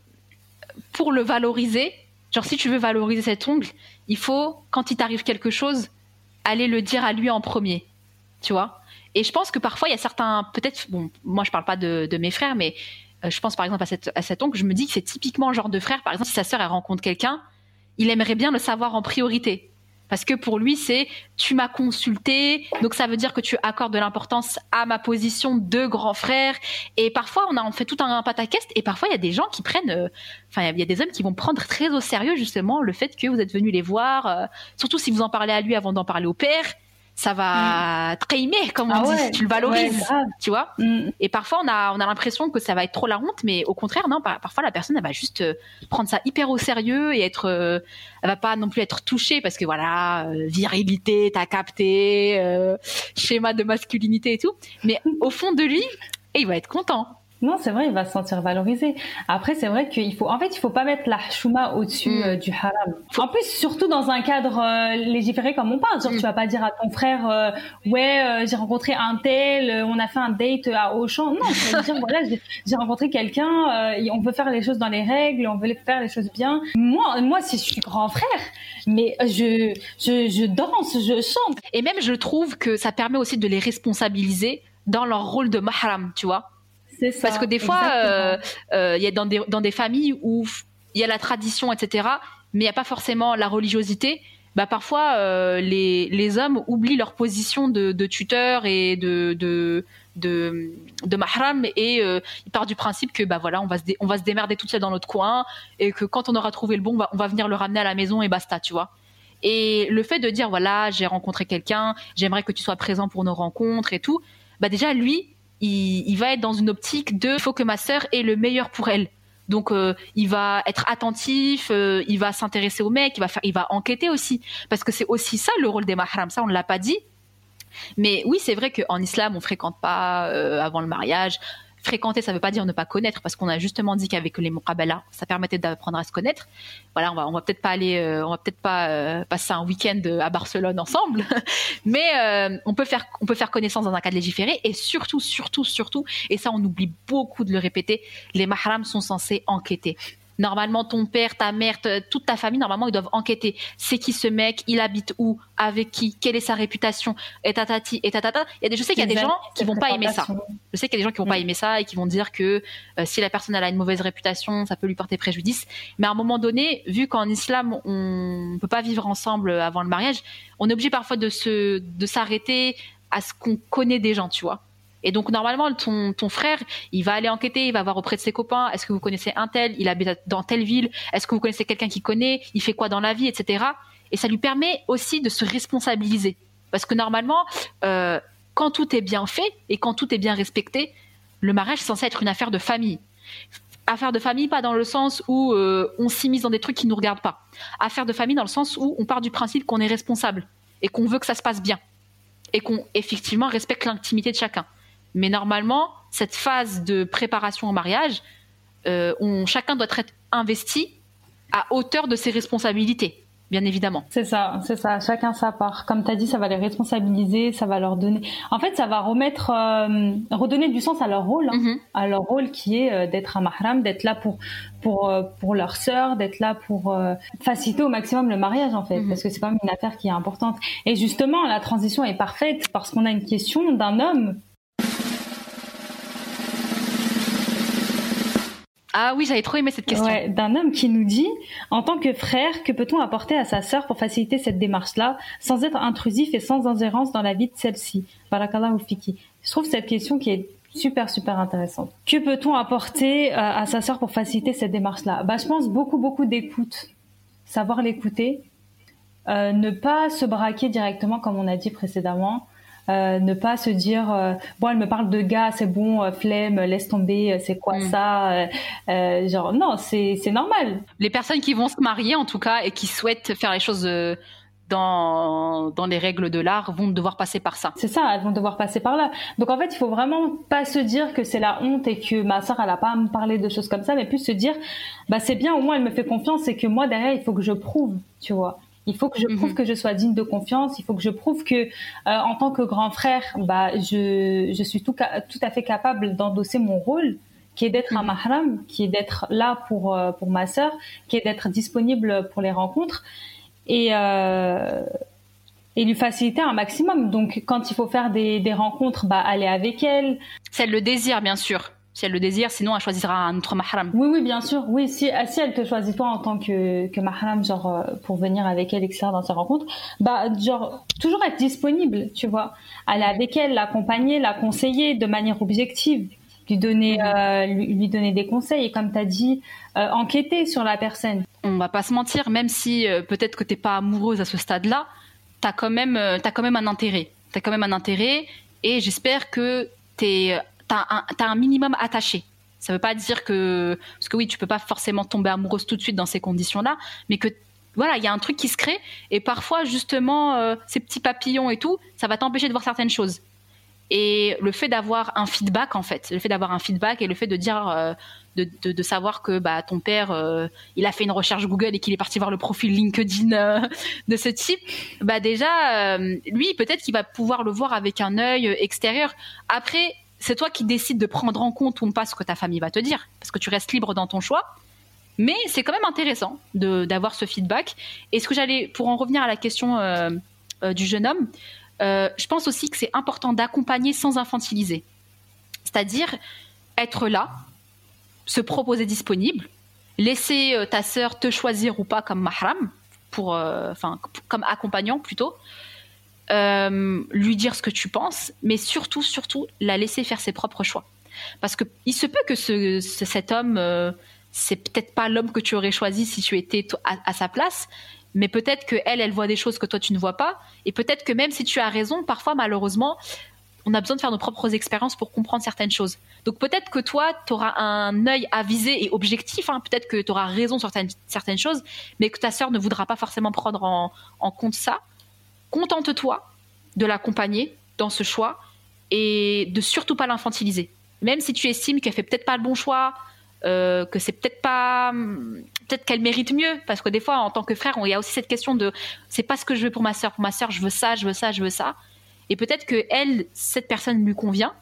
pour le valoriser. Genre, si tu veux valoriser cet oncle, il faut, quand il t'arrive quelque chose, aller le dire à lui en premier. Tu vois? Et je pense que parfois, il y a certains, peut-être, bon, moi je parle pas de, de mes frères, mais euh, je pense par exemple à, cet oncle, je me dis que c'est typiquement le genre de frère, par exemple, si sa sœur elle rencontre quelqu'un, il aimerait bien le savoir en priorité. Parce que pour lui, c'est tu m'as consulté, donc ça veut dire que tu accordes de l'importance à ma position de grand frère. Et parfois, on a fait tout un pataqueste, et parfois il y a des gens qui prennent, euh, enfin il y a des hommes qui vont prendre très au sérieux justement le fait que vous êtes venu les voir, euh, surtout si vous en parlez à lui avant d'en parler au père ça va mm. aimer, comme on ah dit, tu le valorises, tu vois. Mm. Et parfois, on a, on a l'impression que ça va être trop la honte, mais au contraire, non, parfois la personne, elle va juste euh, prendre ça hyper au sérieux et être, euh, elle va pas non plus être touchée parce que voilà, euh, virilité, t'as capté, schéma de masculinité et tout. Mais au fond de lui, il va être content. Non, c'est vrai, il va se sentir valorisé. Après, c'est vrai qu'il faut, en fait, il faut pas mettre la chouma au-dessus mm. euh, du haram. En plus, surtout dans un cadre euh, légiféré comme on parle. Genre, mm. tu vas pas dire à ton frère, euh, ouais, j'ai rencontré un tel, on a fait un date à Auchan. Non, tu vas dire, voilà, j'ai rencontré quelqu'un, on veut faire les choses dans les règles, on veut faire les choses bien. Moi, moi, si je suis grand frère, mais je, je, je danse, je chante. Et même, je trouve que ça permet aussi de les responsabiliser dans leur rôle de mahram, tu vois. Parce que des fois, euh, euh, il y a dans des, dans des familles où il y a la tradition, etc., mais il n'y a pas forcément la religiosité. Bah parfois, euh, les, les hommes oublient leur position de, de tuteur et de, de, de, de mahram et ils partent du principe que bah voilà on va se on va se démerder tout seul dans notre coin et que quand on aura trouvé le bon on va, on va venir le ramener à la maison et basta tu vois et le fait de dire voilà j'ai rencontré quelqu'un j'aimerais que tu sois présent pour nos rencontres et tout bah déjà lui il, va être dans une optique de faut que ma sœur ait le meilleur pour elle. Donc euh, il va être attentif, euh, il va s'intéresser au mec, il va faire, il va enquêter aussi parce que c'est aussi ça le rôle des mahrams. Ça on l'a pas dit, mais oui c'est vrai qu'en islam on fréquente pas euh, avant le mariage fréquenter, ça ne veut pas dire ne pas connaître, parce qu'on a justement dit qu'avec les muqabala, ça permettait d'apprendre à se connaître. Voilà, on va, on va peut-être pas aller, euh, on va peut-être pas euh, passer un week-end à Barcelone ensemble, mais euh, on peut faire, on peut faire connaissance dans un cadre légiféré, et surtout, surtout, surtout, et ça on oublie beaucoup de le répéter, les mahrams sont censés enquêter. Normalement, ton père, ta mère, toute ta famille, normalement, ils doivent enquêter. C'est qui ce mec? Il habite où? Avec qui? Quelle est sa réputation? Et tatati, et tatata. Il y a je sais qu'il y a des gens qui vont pas aimer ça. Je sais qu'il y a des gens qui vont pas mm. aimer ça et qui vont dire que euh, si la personne a une mauvaise réputation, ça peut lui porter préjudice. Mais à un moment donné, vu qu'en islam, on peut pas vivre ensemble avant le mariage, on est obligé parfois de se, de s'arrêter à ce qu'on connaît des gens, tu vois. Et donc normalement, ton, frère, il va aller enquêter, il va voir auprès de ses copains, est-ce que vous connaissez un tel, il habite dans telle ville, est-ce que vous connaissez quelqu'un qui connaît, il fait quoi dans la vie, etc. Et ça lui permet aussi de se responsabiliser. Parce que normalement, euh, quand tout est bien fait et quand tout est bien respecté, le mariage est censé être une affaire de famille. Affaire de famille, pas dans le sens où euh, on s'immisce dans des trucs qui ne nous regardent pas. Affaire de famille dans le sens où on part du principe qu'on est responsable et qu'on veut que ça se passe bien et qu'on effectivement respecte l'intimité de chacun. Mais normalement, cette phase de préparation au mariage, euh, on, chacun doit être investi à hauteur de ses responsabilités bien évidemment. C'est ça, c'est ça. Chacun sa part. Comme tu as dit, ça va les responsabiliser, ça va leur donner. En fait, ça va remettre, euh, redonner du sens à leur rôle, hein. mm-hmm. à leur rôle qui est euh, d'être un mahram, d'être là pour pour pour leur sœur, d'être là pour faciliter au maximum le mariage en fait, mm-hmm. parce que c'est quand même une affaire qui est importante. Et justement, la transition est parfaite parce qu'on a une question d'un homme Ah oui, j'avais trop aimé cette question. d'un homme qui nous dit, en tant que frère, que peut-on apporter à sa sœur pour faciliter cette démarche-là, sans être intrusif et sans ingérence dans la vie de celle-ci? Je trouve cette question qui est super super intéressante. Que peut-on apporter euh, à sa sœur pour faciliter cette démarche-là? Bah, je pense beaucoup beaucoup d'écoute, savoir l'écouter, euh, ne pas se braquer directement comme on a dit précédemment. Euh, ne pas se dire euh, bon elle me parle de gars c'est bon euh, flemme laisse tomber c'est quoi mm. ça genre non c'est c'est normal les personnes qui vont se marier en tout cas et qui souhaitent faire les choses dans, dans les règles de l'art vont devoir passer par ça. C'est ça, elles vont devoir passer par là. Donc en fait, il faut vraiment pas se dire que c'est la honte et que ma soeur elle a pas à me parler de choses comme ça, mais plus se dire bah c'est bien au moins elle me fait confiance et que moi derrière il faut que je prouve, tu vois. Il faut que je prouve mhm. que je sois digne de confiance. Il faut que je prouve que, euh, en tant que grand frère, bah, je, je suis tout, tout à fait capable d'endosser mon rôle, qui est d'être un mhm. mahram, qui est d'être là pour, euh, pour ma sœur, qui est d'être disponible pour les rencontres et, euh, et lui faciliter un maximum. Donc, quand il faut faire des, des rencontres, bah, aller avec elle. C'est le désir, bien sûr si elle le désire, sinon elle choisira un autre mahram. Oui, oui, bien sûr. Oui, si, euh, si elle te choisit toi en tant que, que mahram, genre, euh, pour venir avec elle, etc., dans sa rencontre, bah, genre, toujours être disponible, tu vois. Aller avec elle, l'accompagner, la conseiller de manière objective, lui donner, euh, lui, donner des conseils et comme tu as dit, enquêter sur la personne. On va pas se mentir, même si peut-être que t'es pas amoureuse à ce stade-là, t'as quand même, as quand même un intérêt. T'as quand même un intérêt et j'espère que t'es t'as un, un minimum attaché. Ça veut pas dire que parce que oui, tu peux pas forcément tomber amoureuse tout de suite dans ces conditions-là, mais que voilà, il y a un truc qui se crée et parfois justement euh, ces petits papillons et tout, ça va t'empêcher de voir certaines choses. Et le fait d'avoir un feedback en fait, le fait d'avoir un feedback et le fait de dire euh, de, de, savoir que bah ton père euh, il a fait une recherche Google et qu'il est parti voir le profil LinkedIn de ce type, bah déjà lui peut-être qu'il va pouvoir le voir avec un œil extérieur. Après c'est toi qui décides de prendre en compte ou pas ce que ta famille va te dire, parce que tu restes libre dans ton choix. Mais c'est quand même intéressant d'avoir ce feedback. Et ce que j'allais, pour en revenir à la question euh, euh, du jeune homme, euh, je pense aussi que c'est important d'accompagner sans infantiliser. C'est-à-dire être là, se proposer disponible, laisser ta sœur te choisir ou pas comme mahram, pour, comme accompagnant plutôt, euh, lui dire ce que tu penses, mais surtout, surtout, la laisser faire ses propres choix. Parce que il se peut que ce, cet homme, euh, c'est peut-être pas l'homme que tu aurais choisi si tu étais à, sa place, mais peut-être que elle, elle voit des choses que toi tu ne vois pas, et peut-être que même si tu as raison, parfois malheureusement, on a besoin de faire nos propres expériences pour comprendre certaines choses. Donc peut-être que toi, tu auras un œil avisé et objectif, hein. peut-être que tu auras raison sur certaines, choses, mais que ta sœur ne voudra pas forcément prendre en, en compte ça contente-toi de l'accompagner dans ce choix et de surtout pas l'infantiliser. Même si tu estimes qu'elle fait peut-être pas le bon choix, euh, que c'est peut-être pas, peut-être qu'elle mérite mieux, parce que des fois, en tant que frère, il y a aussi cette question de, c'est pas ce que je veux pour ma sœur. Pour ma sœur, je veux ça, je veux ça, je veux ça. Et peut-être que elle, cette personne lui convient.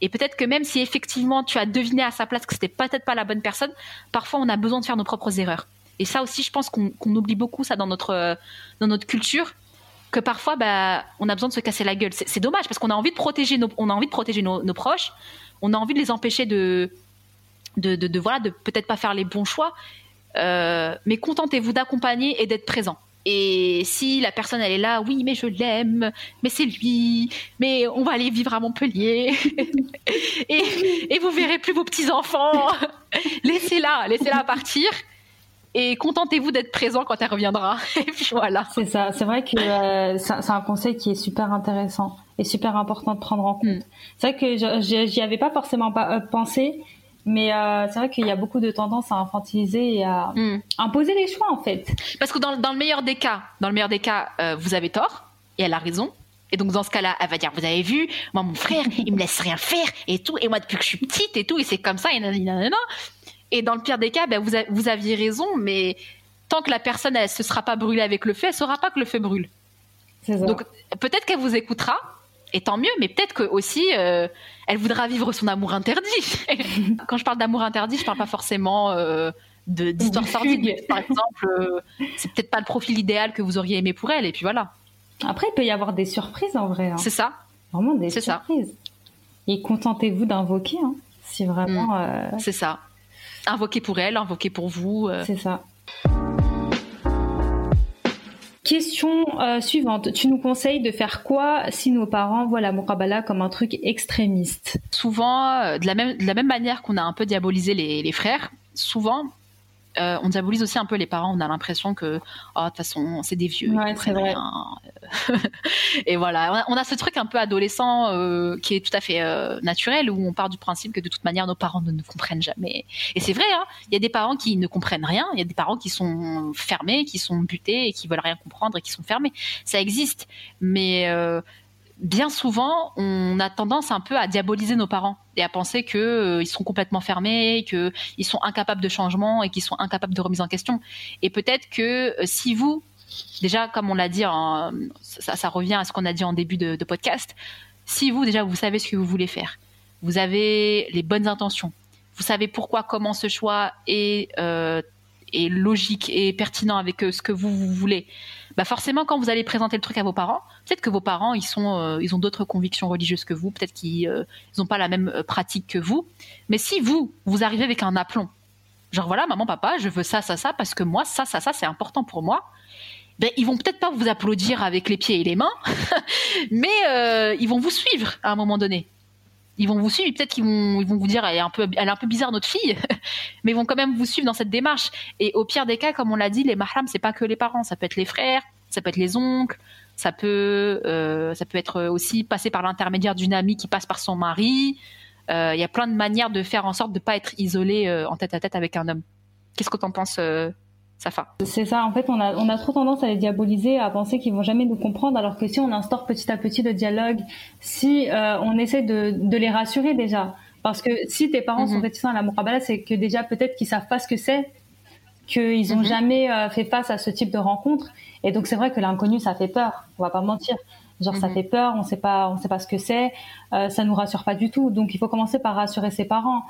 Et peut-être que même si effectivement tu as deviné à sa place que c'était peut-être pas la bonne personne, parfois on a besoin de faire nos propres erreurs. Et ça aussi, je pense qu'on oublie beaucoup ça dans notre dans notre culture que parfois, bah, on a besoin de se casser la gueule. C'est dommage parce qu'on a envie de protéger nos, on a envie de protéger nos, proches, on a envie de les empêcher de, de, de, voilà, de peut-être pas faire les bons choix. Euh, mais contentez-vous d'accompagner et d'être présent. Et si la personne elle est là, oui, mais je l'aime, mais c'est lui, mais on va aller vivre à Montpellier et, et vous verrez plus vos petits enfants. laissez-la, laissez-la partir et contentez-vous d'être présent quand elle reviendra. et puis voilà. C'est ça. C'est vrai que euh, c'est un conseil qui est super intéressant et super important de prendre en compte. Mm. C'est vrai que j'y avais pas forcément pas, euh, pensé, mais euh, c'est vrai qu'il y a beaucoup de tendance à infantiliser et à mm. imposer les choix en fait. Parce que dans, dans, le meilleur des cas, dans le meilleur des cas, vous avez tort et elle a raison. Et donc dans ce cas-là, elle va dire vous avez vu, moi mon frère, il me laisse rien faire et tout, et moi depuis que je suis petite et tout, et c'est comme ça et nanana. Et dans le pire des cas, ben, vous, vous, aviez raison, mais tant que la personne elle se sera pas brûlée avec le feu, elle saura pas que le feu brûle. Donc peut-être qu'elle vous écoutera, et tant mieux, mais peut-être que aussi euh, elle voudra vivre son amour interdit. Quand je parle d'amour interdit, je parle pas forcément euh, d'histoire sortie. Par exemple, euh, c'est peut-être pas le profil idéal que vous auriez aimé pour elle, et puis voilà. Après, il peut y avoir des surprises en vrai. Hein. C'est ça. Vraiment des surprises. Ça. Et contentez-vous d'invoquer, hein, si vraiment. Mm. C'est ça. Invoquer pour elle, invoquer pour vous. Euh. C'est ça. Question euh, suivante. Tu nous conseilles de faire quoi si nos parents voient la Mukabala comme un truc extrémiste? Souvent, euh, de, la même, de la même manière qu'on a un peu diabolisé les, les frères, souvent, euh, on diabolise aussi un peu les parents. On a l'impression que, oh, de toute façon, c'est des vieux. Ouais, c'est vrai. et voilà, on a, ce truc un peu adolescent euh, qui est tout à fait euh, naturel, où on part du principe que de toute manière, nos parents ne nous comprennent jamais. Et c'est vrai, hein, il y a des parents qui ne comprennent rien, il y a des parents qui sont fermés, qui sont butés et qui veulent rien comprendre et qui sont fermés. Ça existe. Mais bien souvent, on a tendance un peu à diaboliser nos parents et à penser qu'ils euh, sont complètement fermés, qu'ils sont incapables de changement et qu'ils sont incapables de remise en question. Et peut-être que euh, si vous, déjà, comme on l'a dit, ça, revient à ce qu'on a dit en début de, podcast, si vous, déjà, vous savez ce que vous voulez faire, vous avez les bonnes intentions, vous savez pourquoi, comment ce choix est, euh, logique et pertinent avec ce que vous voulez, bah forcément quand vous allez présenter le truc à vos parents, peut-être que vos parents ils sont euh, ils ont d'autres convictions religieuses que vous, peut-être qu'ils n'ont euh, pas la même euh, pratique que vous, mais si vous vous arrivez avec un aplomb, genre voilà maman papa je veux ça ça ça parce que moi ça ça ça c'est important pour moi, ben ils vont peut-être pas vous applaudir avec les pieds et les mains, mais ils vont vous suivre à un moment donné ils vont vous suivre. Peut-être qu'ils vont, ils vont vous dire, elle est un peu, elle est un peu bizarre notre fille, mais ils vont quand même vous suivre dans cette démarche. Et au pire des cas, comme on l'a dit, les mahram, c'est pas que les parents, ça peut être les frères, ça peut être les oncles, ça peut, euh, ça peut être aussi passer par l'intermédiaire d'une amie qui passe par son mari. Euh, il y a plein de manières de faire en sorte de pas être isolé euh, en tête à tête avec un homme. Qu'est-ce que tu en penses c'est ça, en fait, on a, on a trop tendance à les diaboliser, à penser qu'ils vont jamais nous comprendre, alors que si on instaure petit à petit le dialogue, si euh, on essaie de, de les rassurer déjà, parce que si tes parents sont mhm. réticents à la murabala, c'est que déjà peut-être qu'ils savent pas ce que c'est, qu'ils ont mhm. jamais euh, fait face à ce type de rencontre, et donc c'est vrai que l'inconnu ça fait peur, on va pas mentir. Genre ça mhm. fait peur, on sait pas, on sait pas ce que c'est, euh, ça nous rassure pas du tout. Donc il faut commencer par rassurer ses parents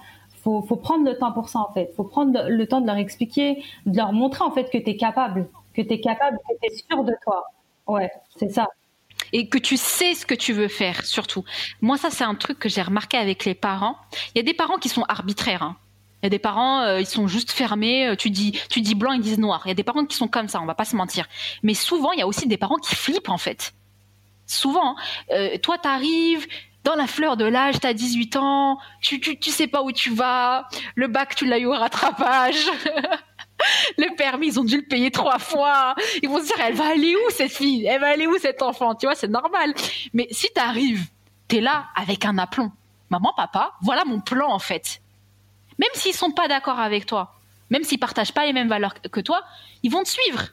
faut, faut prendre le temps pour ça en fait. Faut prendre le temps de leur expliquer, de leur montrer en fait que tu es capable, que tu es capable, que tu es sûr de toi. Ouais, c'est ça. Et que tu sais ce que tu veux faire, surtout. Moi, ça, c'est un truc que j'ai remarqué avec les parents. Il y a des parents qui sont arbitraires. Hein. Il y a des parents, euh, ils sont juste fermés. Euh, tu dis, tu dis blanc, ils disent noir. Il y a des parents qui sont comme ça, on va pas se mentir. Mais souvent, il y a aussi des parents qui flippent en fait. Souvent, hein. euh, toi, t'arrives, dans la fleur de l'âge, tu as 18 ans, tu, tu, sais pas où tu vas, le bac, tu l'as eu au rattrapage. le permis, ils ont dû le payer trois fois. Ils vont se dire, elle va aller où cette fille? Elle va aller où cet enfant? Tu vois, c'est normal. Mais si tu arrives, tu es là avec un aplomb. Maman, papa, voilà mon plan en fait. Même s'ils sont pas d'accord avec toi, même s'ils partagent pas les mêmes valeurs que toi, ils vont te suivre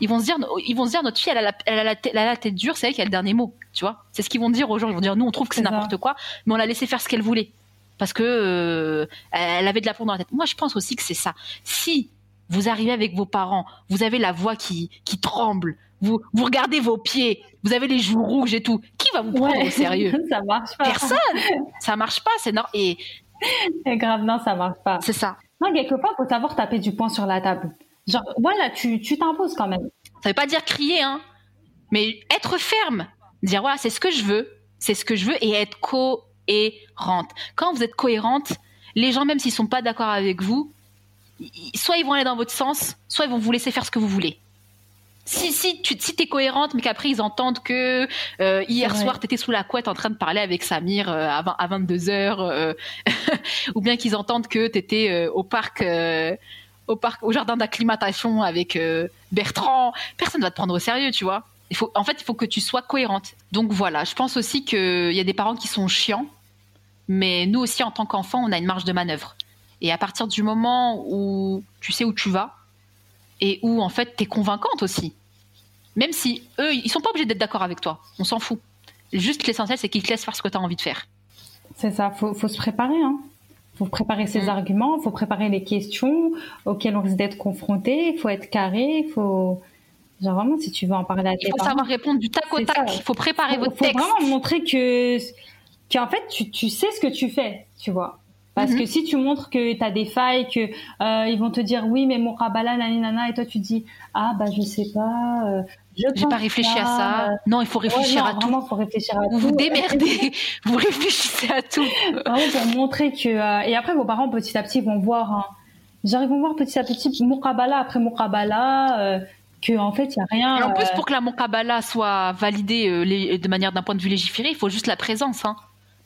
ils vont se dire, ils vont se dire notre fille, elle a la, elle a la, tête, la tête dure, c'est elle qui a le dernier mot, tu vois. C'est ce qu'ils vont dire aux gens. Ils vont dire, nous, on trouve que c'est n'importe quoi, mais on l'a laissé faire ce qu'elle voulait parce que euh, elle avait de la peau dans la tête. Moi, je pense aussi que c'est ça. Si vous arrivez avec vos parents, vous avez la voix qui qui tremble, vous vous regardez vos pieds, vous avez les joues rouges et tout, qui va vous prendre au sérieux? Ça marche pas. Personne. ça marche pas. C'est normal. Et, et grave, non, ça marche pas. C'est ça. Non, quelque part, faut savoir taper du poing sur la table. Genre, voilà, tu t'imposes quand même. Ça veut pas dire crier, hein, mais être ferme. Dire, voilà, c'est ce que je veux, c'est ce que je veux, et être cohérente. Quand vous êtes cohérente, les gens, même s'ils sont pas d'accord avec vous, soit ils vont aller dans votre sens, soit ils vont vous laisser faire ce que vous voulez. Si, si tu si es cohérente, mais qu'après ils entendent que euh, hier soir tu étais sous la couette en train de parler avec Samir euh, à, à 22 h euh, ou bien qu'ils entendent que tu étais au parc au parc, au jardin d'acclimatation avec euh, Bertrand, personne va te prendre au sérieux, tu vois. En fait, il faut que tu sois cohérente. Donc voilà, je pense aussi qu'il y a des parents qui sont chiants, mais nous aussi, en tant qu'enfants, on a une marge de manœuvre. Et à partir du moment où tu sais où tu vas et où en fait tu es convaincante aussi, même si eux, ils sont pas obligés d'être d'accord avec toi, on s'en fout. Juste l'essentiel, c'est qu'ils te laissent faire ce que tu as envie de faire. C'est ça, faut, faut se préparer. Hein faut préparer ses mm. arguments, il faut préparer les questions auxquelles on risque d'être confronté, il faut être carré, il faut genre vraiment si tu veux en parler à tes Il faut savoir répondre du tac au tac, il faut préparer votre texte. Il faut vraiment montrer que qu'en fait tu, tu sais ce que tu fais, tu vois. Parce mm-hmm. que si tu montres que tu as des failles, que euh, ils vont te dire oui mais mon rabala et toi tu dis ah bah je sais pas, euh, j'ai pas réfléchi à ça. Non, il faut réfléchir à tout. Faut réfléchir à vous tout. vous démerdez, vous réfléchissez à tout. Vraiment pour montrer que euh, et après vos parents petit à petit vont voir, hein, genre ils vont voir petit à petit Moukabala après Moukabala. Euh, que en fait il y a rien. Et en plus euh, pour que la Moukabala soit validée euh, de manière d'un point de vue légiféré, il faut juste la présence. Hein.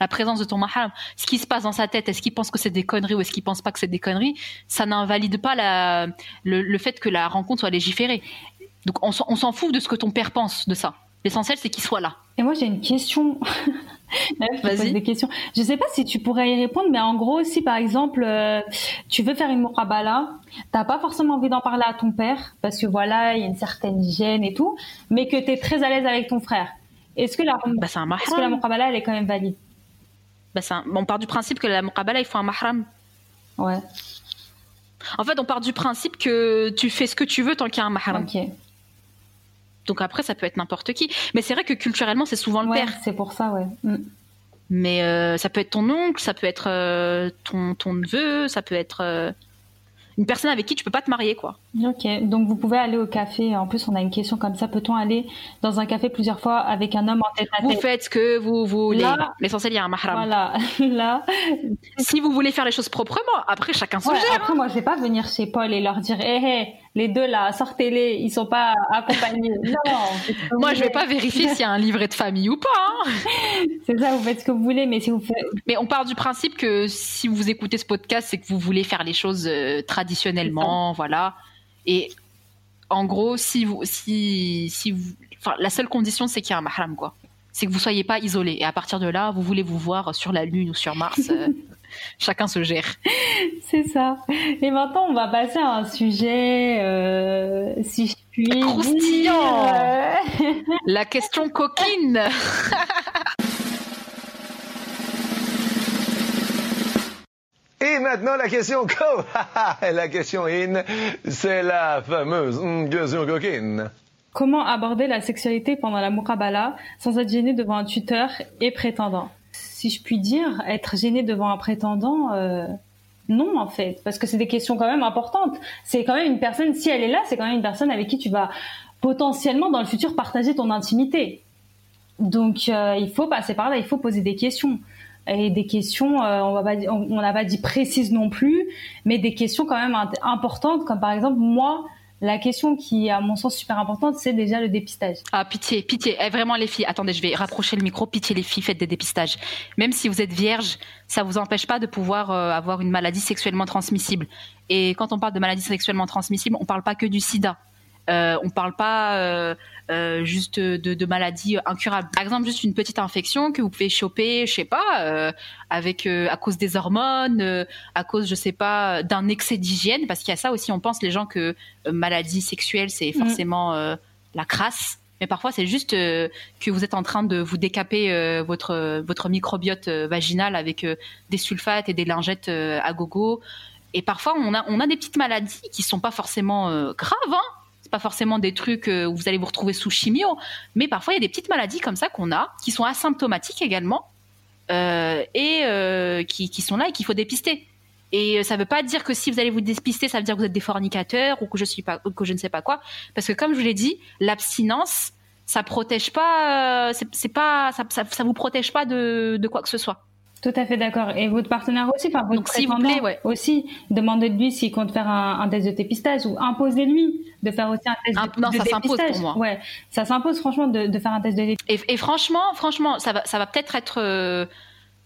La présence de ton mahram, ce qui se passe dans sa tête, est-ce qu'il pense que c'est des conneries ou est-ce qu'il pense pas que c'est des conneries, ça n'invalide pas la, le, fait que la rencontre soit légiférée. Donc on, s'en fout de ce que ton père pense de ça. L'essentiel, c'est qu'il soit là. Et moi, j'ai une question. Vas-y. Des questions. Je sais pas si tu pourrais y répondre, mais en gros, si par exemple, euh, tu veux faire une murabala, t'as pas forcément envie d'en parler à ton père, parce que voilà, il y a une certaine gêne et tout, mais que tu es très à l'aise avec ton frère. Est-ce que la, bah, est que la murabala, elle est quand même valide? Bah, on part du principe que la muqabala, il faut un mahram. Ouais. En fait, on part du principe que tu fais ce que tu veux tant qu'il y a un mahram. Ok. Donc après, ça peut être n'importe qui. Mais c'est vrai que culturellement, c'est souvent le père. C'est pour ça, ouais. Mm. Mais euh, ça peut être ton oncle, ça peut être euh, ton, ton neveu, ça peut être euh, une personne avec qui tu peux pas te marier, quoi. Ok, donc vous pouvez aller au café. En plus, on a une question comme ça. Peut-on aller dans un café plusieurs fois avec un homme en tête à tête Vous faites ce que vous voulez. L'essentiel, il y a un mahram. Voilà, là. Si vous voulez faire les choses proprement, après, chacun se gère. Après, moi, je vais pas venir chez Paul et leur dire, hé, eh, hé, les deux là, sortez-les, ils sont pas accompagnés. non. Moi, je vais pas vérifier s'il y a un livret de famille ou pas. Hein. c'est ça, vous faites ce que vous voulez, mais si vous faites... Mais on part du principe que si vous écoutez ce podcast, c'est que vous voulez faire les choses euh, traditionnellement, voilà. Et en gros, si vous, si, si vous, enfin, la seule condition, c'est qu'il y a un mahram, quoi. C'est que vous soyez pas isolé. Et à partir de là, vous voulez vous voir sur la Lune ou sur Mars. Euh, chacun se gère. C'est ça. Et maintenant, on va passer à un sujet, euh, si je puis Croustillant. La question coquine. Et maintenant, la question co. la question in, c'est la fameuse question coquine. Comment aborder la sexualité pendant la mukabala sans être gêné devant un tuteur et prétendant? Si je puis dire, être gêné devant un prétendant, euh, non en fait, parce que c'est des questions quand même importantes. C'est quand même une personne, si elle est là, c'est quand même une personne avec qui tu vas potentiellement dans le futur partager ton intimité. Donc euh, il faut passer par là, il faut poser des questions. Et des questions, euh, on on n'a pas dit précises non plus, mais des questions quand même importantes, comme par exemple moi, la question qui est à mon sens super importante, c'est déjà le dépistage. Ah, pitié, pitié. Eh, vraiment, les filles, attendez, je vais rapprocher le micro. Pitié, les filles, faites des dépistages. Même si vous êtes vierge, ça vous empêche pas de pouvoir euh, avoir une maladie sexuellement transmissible. Et quand on parle de maladie sexuellement transmissible, on parle pas que du sida. Euh, on parle pas euh, euh, juste de, maladies incurables. Par exemple, juste une petite infection que vous pouvez choper, je sais pas, avec à cause des hormones, à cause, je sais pas, d'un excès d'hygiène, parce qu'il y a ça aussi. On pense les gens que maladie sexuelle c'est mm. forcément la crasse. Mais parfois, c'est juste que vous êtes en train de vous décaper votre votre microbiote vaginal avec des sulfates et des lingettes à gogo. Et parfois, on a on a des petites maladies qui sont pas forcément graves, hein, pas forcément des trucs euh, où vous allez vous retrouver sous chimio, mais parfois il y a des petites maladies comme ça qu'on a, qui sont asymptomatiques également, euh, et euh, qui, sont là et qu'il faut dépister. Et ça ne veut pas dire que si vous allez vous dépister, ça veut dire que vous êtes des fornicateurs ou que je suis pas, que je ne sais pas quoi, parce que comme je vous l'ai dit, l'abstinence, ça protège pas, pas, ça, ça, vous protège pas de, de quoi que ce soit. Tout à fait d'accord. Et votre partenaire aussi, enfin votre s'il vous plaît, ouais. aussi, demandez de lui s'il compte faire un, test de dépistage ou imposez-lui de faire aussi un test de, non, ça s'impose pour moi. Ouais, ça s'impose franchement de, de, faire un test de dépistage. Et, et, franchement, franchement, ça va, ça va peut-être être, euh,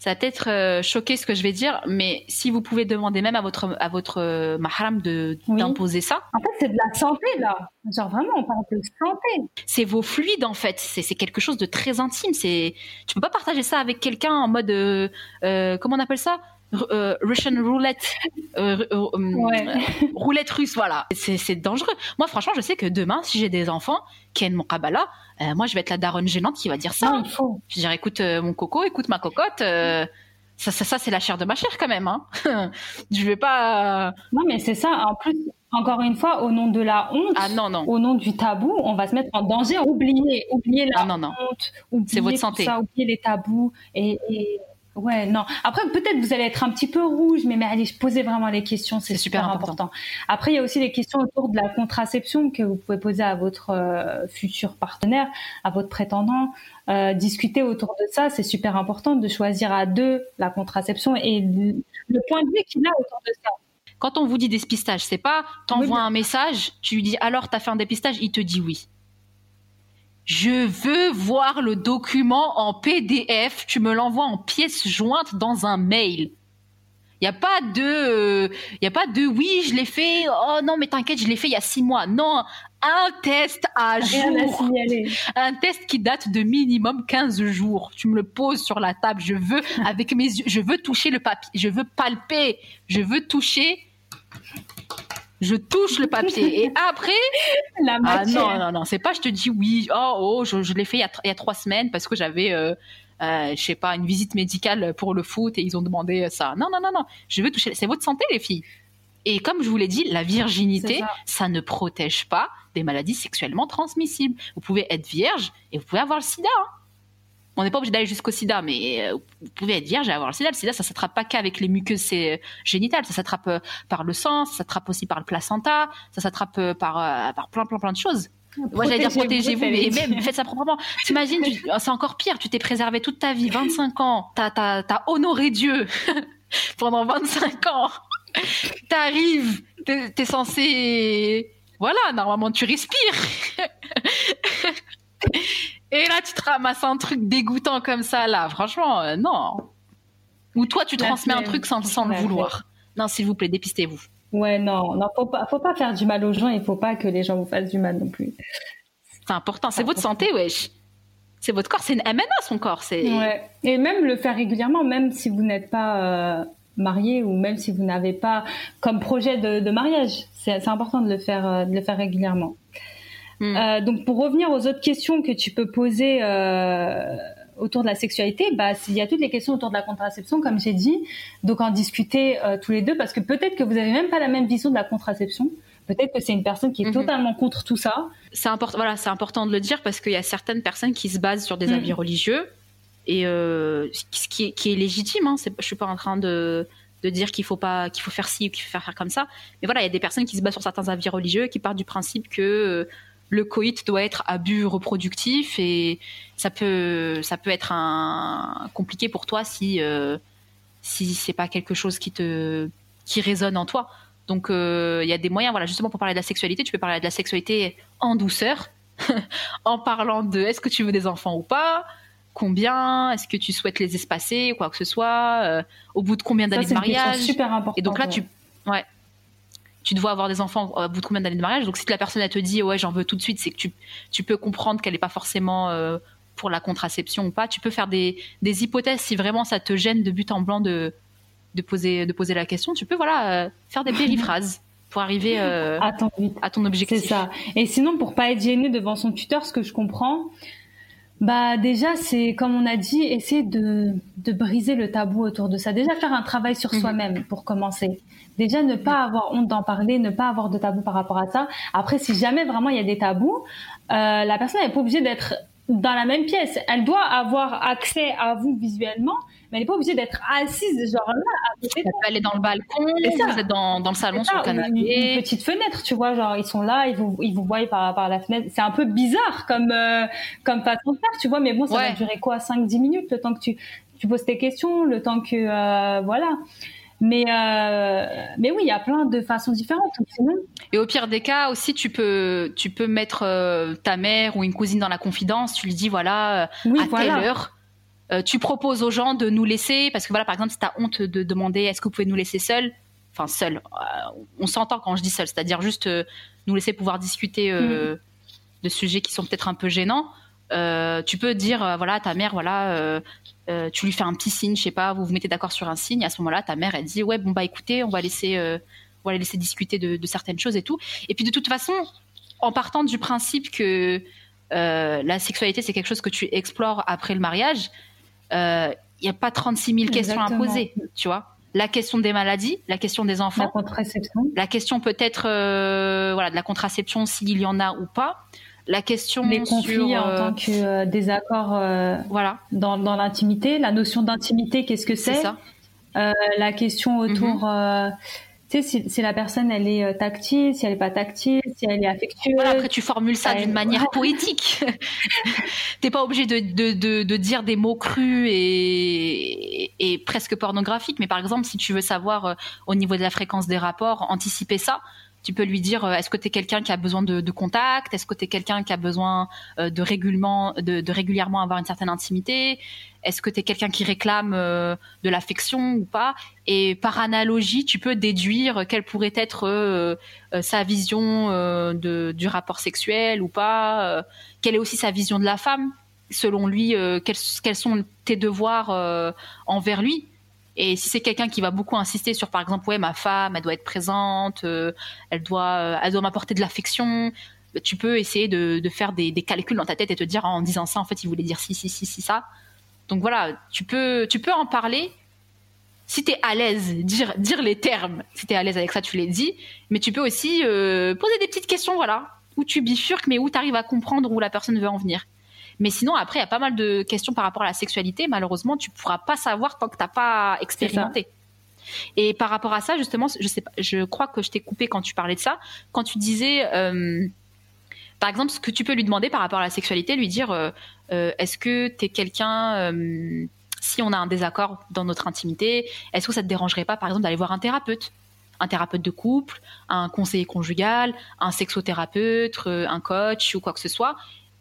ça va peut-être euh, choquer ce que je vais dire, mais si vous pouvez demander même à votre à votre euh, mahram de d'imposer ça. En fait, c'est de la santé là. Genre vraiment, on parle de santé. C'est vos fluides en fait. C'est quelque chose de très intime. C'est tu peux pas partager ça avec quelqu'un en mode euh, comment on appelle ça? Euh, Russian roulette, euh, euh, roulette russe, voilà. C'est dangereux. Moi, franchement, je sais que demain, si j'ai des enfants qui aiment mon kabbalah, moi, je vais être la daronne gênante qui va dire ça. il faut. Je dirais, écoute, mon coco, écoute ma cocotte. ça, ça, ça c'est la chair de ma chair quand même. Hein. je vais pas. Non, mais c'est ça. En plus, encore une fois, au nom de la honte, ah, non, non. au nom du tabou, on va se mettre en danger. Oubliez, oubliez la ah, non, non. honte, c'est votre santé. Ça, oubliez les tabous et Ouais, non. Après, peut-être vous allez être un petit peu rouge, mais, mais allez, poser vraiment les questions, c'est super, important. Après, il y a aussi des questions autour de la contraception que vous pouvez poser à votre euh, futur partenaire, à votre prétendant. Euh, discuter autour de ça, c'est super important de choisir à deux la contraception et le point de vue qu'il a autour de ça. Quand on vous dit dépistage, c'est pas t'envoies un message, tu lui dis alors t'as fait un dépistage, il te dit oui Je veux voir le document en PDF. Tu me l'envoies en pièce jointe dans un mail. Il y a pas de, il y a pas de oui, je l'ai fait. Oh non, mais t'inquiète, je l'ai fait il y a six mois. Non, un test à jour. Un test qui date de minimum 15 jours. Tu me le poses sur la table. Je veux, avec mes yeux, je veux toucher le papier. Je veux palper. Je veux toucher. Je touche le papier. Et après. La ah non, non, non. C'est pas je te dis oui. Oh, oh, je, l'ai fait il y, a, trois semaines parce que j'avais. Euh, euh, je sais pas, une visite médicale pour le foot et ils ont demandé ça. Non, non, non, non. Je veux toucher. C'est votre santé, les filles. Et comme je vous l'ai dit, la virginité, ça. ne protège pas des maladies sexuellement transmissibles. Vous pouvez être vierge et vous pouvez avoir le sida. Hein. On n'est pas obligé d'aller jusqu'au sida, mais euh, vous pouvez être vierge et avoir le sida. Le sida, ça s'attrape pas qu'avec les muqueuses euh, génitales, ça s'attrape euh, par le sang, ça s'attrape aussi par le placenta, ça s'attrape par, par plein, plein, plein de choses. Moi, j'allais dire protégez-vous, mais même faites ça proprement. T'imagines, c'est encore pire. Tu t'es préservé toute ta vie, 25 ans. T'as, honoré Dieu pendant 25 ans. T'arrives, t'es, t'es censé, voilà, normalement tu respires. Et là, tu te ramasses un truc dégoûtant comme ça, là. Franchement, euh, non. Ou toi, tu transmets un truc sans, sans le vouloir. Non, s'il vous plaît, dépistez-vous. Ouais, non, non, faut pas, faut pas faire du mal aux gens. Il faut pas que les gens vous fassent du mal non plus. C'est important. C'est votre santé, wesh. C'est votre corps. C'est une MNA, son corps. C'est. Ouais. Et même le faire régulièrement, même si vous n'êtes pas euh, marié ou même si vous n'avez pas comme projet de, mariage. C'est important de le faire, euh, de le faire régulièrement. Hmm. Euh, donc pour revenir aux autres questions que tu peux poser euh, autour de la sexualité, bah il y a toutes les questions autour de la contraception comme j'ai dit. Donc en discuter euh, tous les deux parce que peut-être que vous avez même pas la même vision de la contraception. Peut-être que c'est une personne qui est mhm. totalement contre tout ça. C'est important, voilà, c'est important de le dire parce qu'il y a certaines personnes qui se basent sur des hmm. avis religieux et ce qui est, qui est légitime. Hein, je suis pas en train de de dire qu'il faut pas qu'il faut faire ci ou qu'il faut faire, comme ça. Mais voilà, il y a des personnes qui se basent sur certains avis religieux qui partent du principe que le coït doit être à but reproductif et ça peut ça peut être un, compliqué pour toi si euh, si c'est pas quelque chose qui te qui résonne en toi. Donc euh, il y a des moyens voilà justement pour parler de la sexualité, tu peux parler de la sexualité en douceur en parlant de est-ce que tu veux des enfants ou pas combien Est-ce que tu souhaites les espacer ou quoi que ce soit euh, Au bout de combien d'années de mariage super important. Et donc là, tu, ouais, tu dois avoir des enfants au bout de combien d'années de mariage. Donc si la personne elle te dit ouais j'en veux tout de suite, c'est que tu, tu peux comprendre qu'elle n'est pas forcément euh, pour la contraception ou pas. Tu peux faire des, des, hypothèses si vraiment ça te gêne de but en blanc de, de, poser, de poser la question. Tu peux voilà euh, faire des périphrases pour arriver euh, à, ton, à ton objectif. C'est ça. Et sinon pour pas être gêné devant son tuteur, ce que je comprends, bah déjà, c'est comme on a dit, essayer de, de, briser le tabou autour de ça. Déjà faire un travail sur mhm. soi-même pour commencer. Déjà ne pas avoir honte d'en parler, ne pas avoir de tabou par rapport à ça. Après, si jamais vraiment il y a des tabous, euh, la personne n'est pas obligée d'être dans la même pièce. Elle doit avoir accès à vous visuellement, mais elle n'est pas obligée d'être assise genre là. Elle peut aller dans le balcon, vous êtes dans, dans le salon sur le canapé. Une, petite fenêtre, tu vois, genre ils sont là, ils vous ils vous voient par par la fenêtre. C'est un peu bizarre comme euh, comme façon de faire, tu vois, mais bon, ça va durer quoi 5 10 minutes le temps que tu tu poses tes questions, le temps que euh, voilà. Mais, euh, mais oui, il y a plein de façons différentes. Et au pire des cas aussi, tu peux, tu peux mettre euh, ta mère ou une cousine dans la confidence. Tu lui dis voilà, à telle heure, tu proposes aux gens de nous laisser parce que voilà, par exemple, si tu as honte de demander est-ce que vous pouvez nous laisser seuls, enfin seuls, on s'entend quand je dis seul, c'est-à-dire juste nous laisser pouvoir discuter mm. de sujets qui sont peut-être un peu gênants. tu peux dire voilà ta mère voilà euh, tu lui fais un petit signe, je sais pas, vous vous mettez d'accord sur un signe. À ce moment-là, ta mère elle dit ouais bon bah écoutez, on va laisser, euh, on va laisser discuter de, certaines choses et tout. Et puis de toute façon, en partant du principe que euh, la sexualité c'est quelque chose que tu explores après le mariage, il n'y a pas 36 000 questions à poser, tu vois. La question des maladies, la question des enfants, la contraception, la question peut-être voilà de la contraception s'il y en a ou pas. La question les conflits en euh, tant que euh, désaccords euh, voilà. dans, dans l'intimité la notion d'intimité qu'est-ce que c'est la question autour mhm. Sais si, la personne elle est tactile si elle est pas tactile si elle est affectueuse. Voilà, après tu formules ça d'une manière poétique. T'es pas obligé de, de, de, dire des mots crus et, et, presque pornographiques mais par exemple si tu veux savoir au niveau de la fréquence des rapports anticiper ça Tu peux lui dire est-ce que tu es quelqu'un qui a besoin de, de contact? Est-ce que tu es quelqu'un qui a besoin de, régulièrement, de, de, régulièrement avoir une certaine intimité? Est-ce que tu es quelqu'un qui réclame de l'affection ou pas? Et par analogie, tu peux déduire quelle pourrait être sa vision du rapport sexuel ou pas Quelle est aussi sa vision de la femme Selon lui, quels, sont tes devoirs envers lui? Et si c'est quelqu'un qui va beaucoup insister sur, par exemple, ouais, ma femme, elle doit être présente, euh, elle doit, euh, doit m'apporter de l'affection, bah, tu peux essayer de, faire des, calculs dans ta tête et te dire en disant ça, en fait, il voulait dire si, si, si, si, ça. Donc voilà, tu peux, tu peux en parler. Si tu es à l'aise, dire, dire les termes, si tu es à l'aise avec ça, tu les dis. Mais tu peux aussi euh, poser des petites questions, voilà, où tu bifurques, mais où tu arrives à comprendre où la personne veut en venir. Mais sinon, après, il y a pas mal de questions par rapport à la sexualité. Malheureusement, tu pourras pas savoir tant que t'as pas expérimenté. Et par rapport à ça, justement, je sais pas, je crois que je t'ai coupé quand tu parlais de ça. Quand tu disais, euh, par exemple, ce que tu peux lui demander par rapport à la sexualité, lui dire, euh, euh, est-ce que tu es quelqu'un, si on a un désaccord dans notre intimité, est-ce que ça te dérangerait pas, par exemple, d'aller voir un thérapeute? Un thérapeute de couple, un conseiller conjugal, un sexothérapeute, un coach ou quoi que ce soit,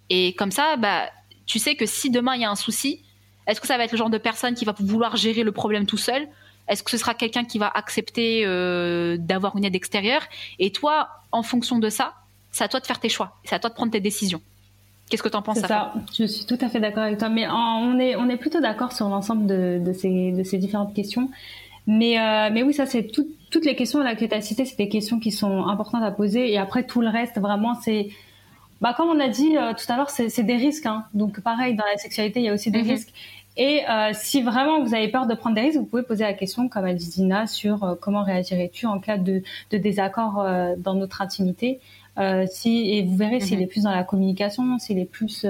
et comme ça, bah, tu sais que si demain il y a un souci, est-ce que ça va être le genre de personne qui va vouloir gérer le problème tout seul? Est-ce que ce sera quelqu'un qui va accepter euh, d'avoir une aide extérieure? Et toi, en fonction de ça, c'est à toi de faire tes choix. C'est à toi de prendre tes décisions. Qu'est-ce que tu en penses ça, je suis tout à fait d'accord avec toi. Mais on, est, on est plutôt d'accord sur l'ensemble de, ces, de ces différentes questions. Mais, euh, mais oui, ça, c'est toutes les questions là que tu as citées, c'est des questions qui sont importantes à poser. Et après, tout le reste, vraiment, c'est bah, comme on a dit euh, tout à l'heure, c'est des risques. Hein. Donc pareil, dans la sexualité, il y a aussi des mhm. risques. Et euh, si vraiment vous avez peur de prendre des risques, vous pouvez poser la question, comme a dit Dina, sur comment réagirais-tu en cas de, de désaccord dans notre intimité. Si, et vous verrez s'il mhm. est plus dans la communication, s'il est plus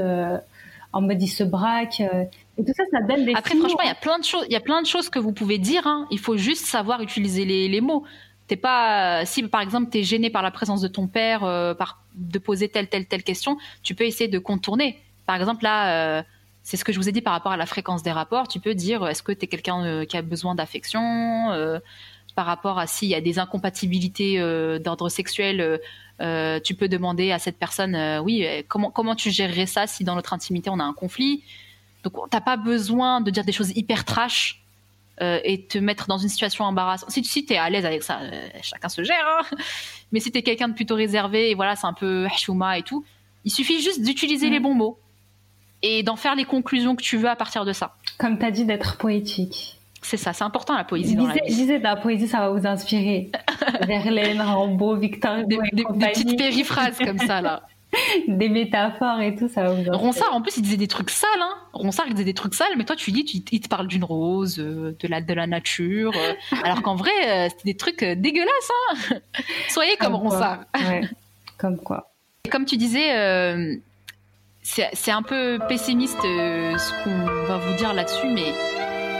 en mode il se braque. et tout ça, ça donne des Après, franchement, il y a plein de choses. Il y a plein de choses que vous pouvez dire. Hein. Il faut juste savoir utiliser les, les mots. T'es pas si par exemple tu es gêné par la présence de ton père par de poser telle, telle, telle question, tu peux essayer de contourner. Par exemple, là, euh, c'est ce que je vous ai dit par rapport à la fréquence des rapports. Tu peux dire, est-ce que tu es quelqu'un euh, qui a besoin d'affection euh, Par rapport à s'il y a des incompatibilités d'ordre sexuel, tu peux demander à cette personne, oui, comment, comment tu gérerais ça si dans notre intimité on a un conflit? Donc, t'as pas besoin de dire des choses hyper trash euh, et te mettre dans une situation embarrassante. Si, si tu es à l'aise avec ça, euh, chacun se gère. Hein. Mais si tu es quelqu'un de plutôt réservé et voilà, c'est un peu chouma et tout, il suffit juste d'utiliser les mm. bons mots et d'en faire les conclusions que tu veux à partir de ça. Comme tu as dit, d'être poétique. C'est ça, c'est important la poésie dans la vie. Disais, la poésie, ça va vous inspirer. Verlaine, Rambo, Victor des, des, des petites périphrases comme ça, là. des métaphores et tout, ça va vous Ronsard, en plus, il disait des trucs sales. Hein. Ronsard, il disait des trucs sales, mais toi, tu dis, tu, il te parle d'une rose, euh, de la, de la nature, euh, alors qu'en vrai, euh, c'était des trucs dégueulasses. Hein. Soyez comme, Ronsard. Comme quoi. Et comme tu disais, c'est un peu pessimiste ce qu'on va vous dire là-dessus, mais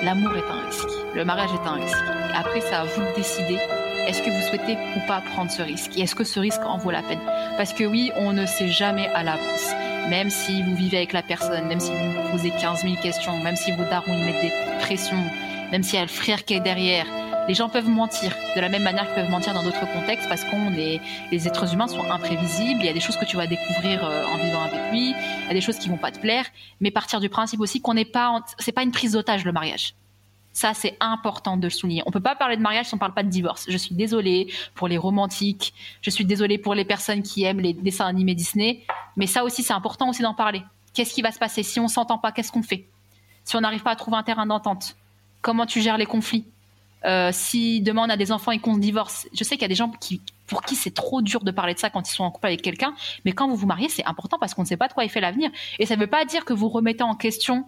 l'amour est un risque. Le mariage est un risque. Après, c'est à vous de décider est-ce que vous souhaitez ou pas prendre ce risque? Et est-ce que ce risque en vaut la peine? Parce que oui, on ne sait jamais à l'avance. Même si vous vivez avec la personne, même si vous vous posez 15 000 questions, même si vos darons y mettent des pressions, même s'il y a le frère qui est derrière, les gens peuvent mentir de la même manière qu'ils peuvent mentir dans d'autres contextes parce qu'on est les êtres humains sont imprévisibles. Il y a des choses que tu vas découvrir euh, en vivant avec lui, il y a des choses qui vont pas te plaire, mais partir du principe aussi qu'on n'est pas, c'est pas une prise d'otage le mariage. Ça, c'est important de le souligner. On peut pas parler de mariage si on parle pas de divorce. Je suis désolée pour les romantiques. Je suis désolée pour les personnes qui aiment les dessins animés Disney. Mais ça aussi, c'est important aussi d'en parler. Qu'est-ce qui va se passer si on s'entend pas? Qu'est-ce qu'on fait? Si on n'arrive pas à trouver un terrain d'entente? Comment tu gères les conflits euh, Si demain on a des enfants et qu'on se divorce, je sais qu'il y a des gens qui, pour qui c'est trop dur de parler de ça quand ils sont en couple avec quelqu'un. Mais quand vous vous mariez, c'est important parce qu'on ne sait pas de quoi il fait l'avenir. Et ça ne veut pas dire que vous remettez en question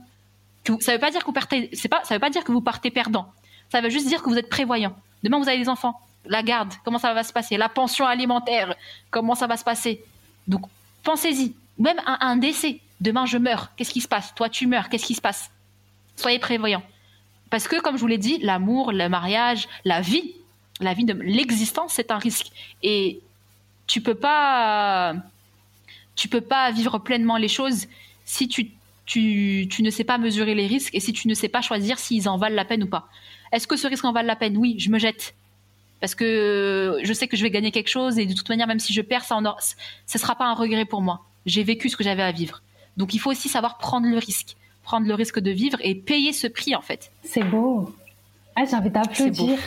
ça veut pas dire que vous partez, veut pas dire que vous partez perdant. Ça veut juste dire que vous êtes prévoyant. Demain, vous avez des enfants. La garde, comment ça va se passer? La pension alimentaire, comment ça va se passer? Donc, pensez-y. Même un, un décès. Demain, je meurs. Qu'est-ce qui se passe? Toi, tu meurs. Qu'est-ce qui se passe? Soyez prévoyant. Parce que, comme je vous l'ai dit, l'amour, le mariage, la vie, la vie de l'existence, c'est un risque. Et tu peux pas, tu peux pas vivre pleinement les choses si tu tu, ne sais pas mesurer les risques et si tu ne sais pas choisir s'ils en valent la peine ou pas. Est-ce que ce risque en valent la peine? Oui, je me jette. parce que je sais que je vais gagner quelque chose et de toute manière, même si je perds, ça ne sera pas un regret pour moi. J'ai vécu ce que j'avais à vivre. Donc il faut aussi savoir prendre le risque, prendre le risque de vivre et payer ce prix en fait. C'est beau. Ah, j'ai envie d'applaudir.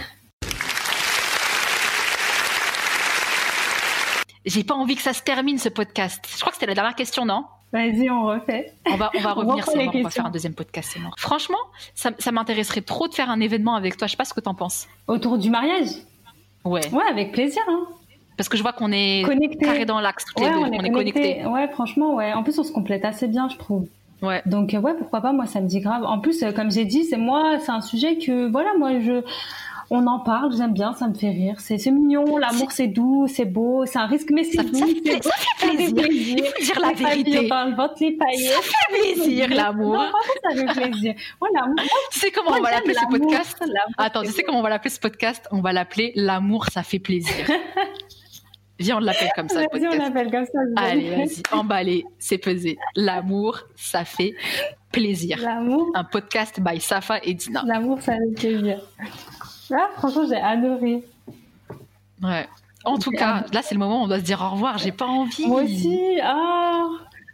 J'ai pas envie que ça se termine ce podcast. Je crois que c'était la dernière question, non? Vas-y, on refait. On va, on va revenir, c'est on va faire un deuxième podcast, c'est Franchement, ça, ça m'intéresserait trop de faire un événement avec toi. Je sais pas ce que t'en penses. Autour du mariage? Ouais. Ouais, avec plaisir. Hein. Parce que je vois qu'on est connecté. carré dans l'axe On est, connecté. Ouais, franchement, ouais. En plus, on se complète assez bien, je trouve. Ouais. Donc ouais, pourquoi pas Moi, ça me dit grave. En plus, euh, comme j'ai dit, c'est moi, c'est un sujet que voilà, moi, je on en parle, j'aime bien, ça me fait rire. C'est mignon, l'amour c'est doux, c'est beau, c'est un risque, mais c'est doux. Ça, fait, ça fait plaisir. Il faut dire la vérité. Dans le ventre, les paillettes. Ça fait plaisir, l'amour. Ça fait plaisir. Voilà. Sais comment on va l'appeler ce podcast? Attends, tu sais comment on va l'appeler ce podcast? On va l'appeler L'amour, ça fait plaisir. Viens, on l'appelle comme ça. Vas-y, on l'appelle comme ça. Allez, vas-y, emballé, c'est pesé. L'amour, ça fait plaisir. L'amour. Un podcast by Safa et Dina. L'amour, ça fait plaisir. Ah, franchement, j'ai adoré. Ouais. En tout cas, là, c'est le moment où on doit se dire au revoir. J'ai pas envie. Moi aussi. Ah.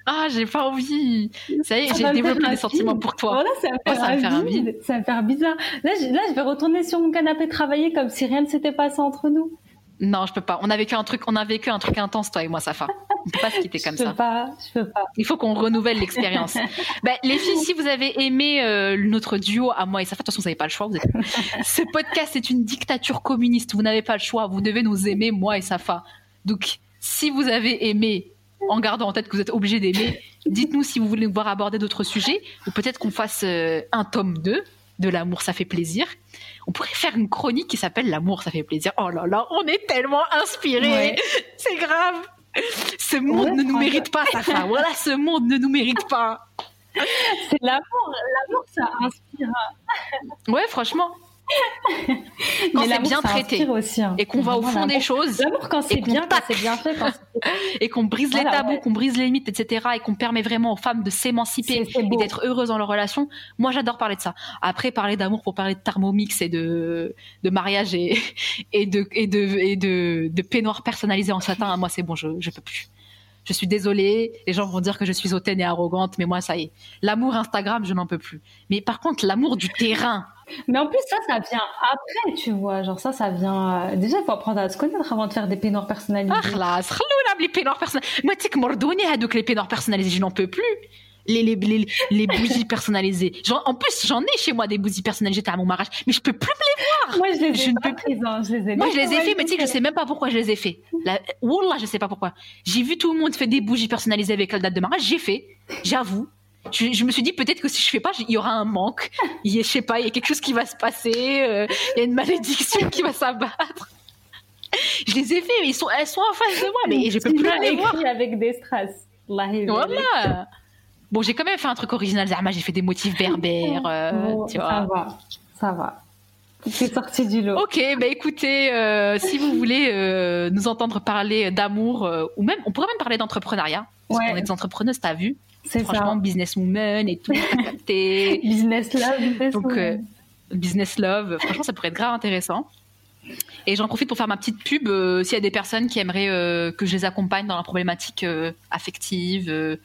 Ah, j'ai pas envie. Ça y est, j'ai développé des sentiments pour toi. Voilà, ça me fait, faire un vide. Ça me fait bizarre. Là, là, je vais retourner sur mon canapé travailler comme si rien ne s'était passé entre nous. Non, je peux pas. On a vécu un truc, on a vécu un truc intense, toi et moi, Safa. On peut pas se quitter comme je ça. Peux pas, je peux pas. Il faut qu'on renouvelle l'expérience. ben, les filles, si vous avez aimé euh, notre duo à moi et Safa, de toute façon, vous n'avez pas le choix. Vous êtes... Ce podcast est une dictature communiste. Vous n'avez pas le choix. Vous devez nous aimer, moi et Safa. Donc, si vous avez aimé, en gardant en tête que vous êtes obligé d'aimer, dites-nous si vous voulez nous voir aborder d'autres sujets, ou peut-être qu'on fasse euh, un tome 2 de l'amour, ça fait plaisir. On pourrait faire une chronique qui s'appelle L'amour, ça fait plaisir. Oh là là, on est tellement inspirés. C'est grave. Ce monde ne nous mérite pas, Safa. Voilà, ce monde ne nous mérite pas. C'est l'amour. L'amour, ça inspire. Ouais, franchement. Quand c'est bien traité aussi, hein. et qu'on va au fond des choses l'amour quand c'est bien quand c'est bien fait et qu'on brise les tabous qu'on brise les limites etc et qu'on permet vraiment aux femmes de s'émanciper et d'être heureuses dans leur relation moi j'adore parler de ça. Après parler d'amour pour parler de thermomix et de de mariage et et de et de et de, de peignoir personnalisé en satin moi c'est bon je je peux plus. Je suis désolée, les gens vont dire que je suis hautaine et arrogante, mais moi, ça y est. L'amour Instagram, je n'en peux plus. Mais par contre, l'amour du terrain, mais en plus, ça, ça vient après, tu vois. Genre, ça, ça vient. Euh, déjà, il faut apprendre à se connaître avant de faire des peignoirs personnalisés. Ah, là, les peignoirs personnalisés. Moi, tu sais que Mordoni a les peignoirs personnalisés, je n'en peux plus. Les, les, les, les bougies personnalisées. Genre, en plus, j'en ai chez moi des bougies personnalisées à mon mariage, mais je peux plus me les voir. Moi, je les ai je pas prises, hein, je les ai Moi, je les ai fait, mais tu sais que je sais même pas pourquoi je les ai fait. La... Wallah, je sais pas pourquoi. J'ai vu tout le monde faire des bougies personnalisées avec la date de mariage, j'ai fait. J'avoue je, me suis dit peut-être que si je fais pas, il y aura un manque. Il y a, je sais pas, il y a quelque chose qui va se passer. Euh, il y a une malédiction qui va s'abattre. Je les ai fait, ils sont, elles sont en face de moi, mais je peux plus les voir. avec des strass. Voilà. Bon, j'ai quand même fait un truc original, Zama. J'ai fait des motifs berbères. Euh, tu vois. Ça va, ça va. C'est sorti du lot. Ok, bah écoutez, euh, si vous voulez nous entendre parler d'amour, ou même, on pourrait même parler d'entrepreneuriat. Parce qu'on est des entrepreneuses, t'as vu c'est Franchement, businesswoman et tout, business love, business Donc, euh, business love, franchement, ça pourrait être grave intéressant. Et j'en profite pour faire ma petite pub. Euh, s'il y a des personnes qui aimeraient euh, que je les accompagne dans la problématique affective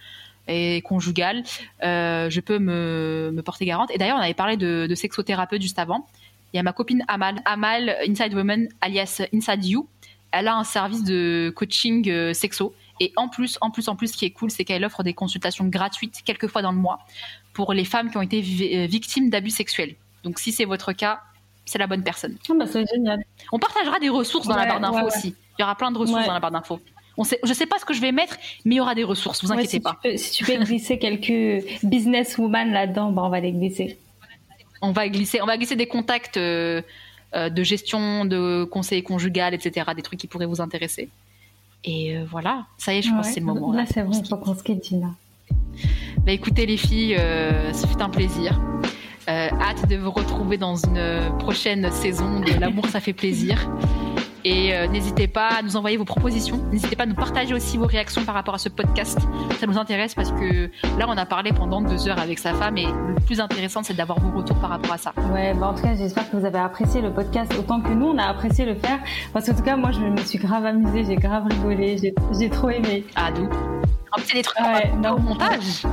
et conjugale, je peux me, me, porter garante. Et d'ailleurs, on avait parlé de, de sexothérapeute juste avant. Il y a ma copine Amal, Amal Inside Woman, alias Inside You. Elle a un service de coaching sexo et en plus, en plus, en plus, ce qui est cool, c'est qu'elle offre des consultations gratuites quelques fois dans le mois pour les femmes qui ont été euh, victimes d'abus sexuels. Donc si c'est votre cas, c'est la bonne personne. Ah bah c'est génial. On partagera des ressources dans la barre d'infos aussi. Il y aura plein de ressources dans la barre d'infos. On sait, je sais pas ce que je vais mettre, mais il y aura des ressources, vous inquiétez pas. si tu peux glisser quelques businesswoman là-dedans, bah on va les glisser. On va glisser, on va glisser des contacts euh, euh, de gestion, de conseil conjugal, etc. Des trucs qui pourraient vous intéresser. Et euh, voilà, ça y est, je pense que c'est le moment. Là, c'est bon, faut qu'on se quitte, Gina. Bah écoutez, les filles, euh, ça fait un plaisir. Euh, hâte de vous retrouver dans une prochaine saison de L'amour, ça fait plaisir. Et euh, n'hésitez pas à nous envoyer vos propositions. N'hésitez pas à nous partager aussi vos réactions par rapport à ce podcast. Ça nous intéresse parce que là, on a parlé pendant deux heures avec sa femme et le plus intéressant, c'est d'avoir vos retours par rapport à ça. Ouais, bah en tout cas, j'espère que vous avez apprécié le podcast autant que nous, on a apprécié le faire. Parce qu'en tout cas, moi, je me suis grave amusée, j'ai grave rigolé, j'ai trop aimé. Ah, d'où En plus, il des trucs ouais, le montage.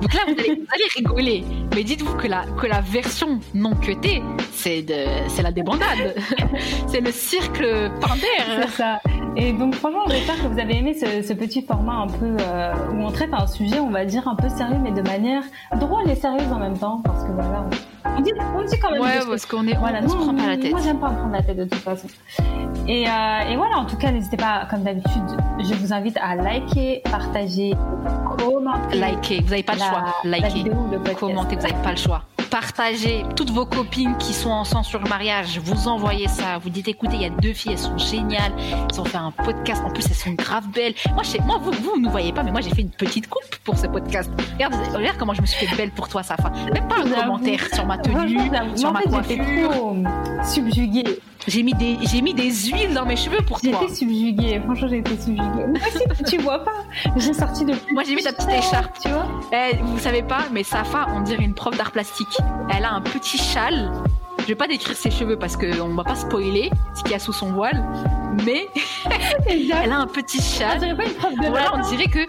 Donc là, vous allez, rigoler. Mais dites-vous que la, que la version non cutée, c'est de, c'est la débandade. c'est le cirque pandaire. C'est ça. Et donc, franchement, j'espère que vous avez aimé ce, petit format un peu euh, où on traite un sujet, on va dire, un peu sérieux, mais de manière drôle et sérieuse en même temps. Parce que voilà, dit, on dit quand même. Ouais, parce qu'on est, voilà, on, se prend pas la tête. Moi, j'aime pas me prendre la tête de toute façon. Et, euh, et voilà, en tout cas, n'hésitez pas, comme d'habitude, je vous invite à liker, partager, commenter. Liker, vous n'avez pas le choix. Liker, commenter, vous n'avez pas le choix partagez toutes vos copines qui sont ensemble sur le mariage, vous envoyez ça, vous dites écoutez, il y a deux filles, elles sont géniales, elles ont fait un podcast, en plus elles sont grave belles. Moi, je moi vous, vous ne voyez pas, mais moi j'ai fait une petite coupe pour ce podcast. Regarde, regarde comment je me suis fait belle pour toi, Safa. Même pas un commentaire sur ma tenue, sur ma coiffure. Trop subjuguée. J'ai mis des, j'ai mis des huiles dans mes cheveux pour toi. J'ai été subjuguée. Franchement, j'ai été subjuguée. Moi aussi, tu vois pas. J'ai sorti de. Moi, j'ai mis ta petite écharpe, tu vois. Eh, vous savez pas, mais Safa, on dirait une prof d'art plastique. Elle a un petit châle. Je vais pas décrire ses cheveux parce qu'on va pas spoiler ce qu'il y a sous son voile, mais elle a un petit châle. On dirait pas une prof de voilà, on dirait que,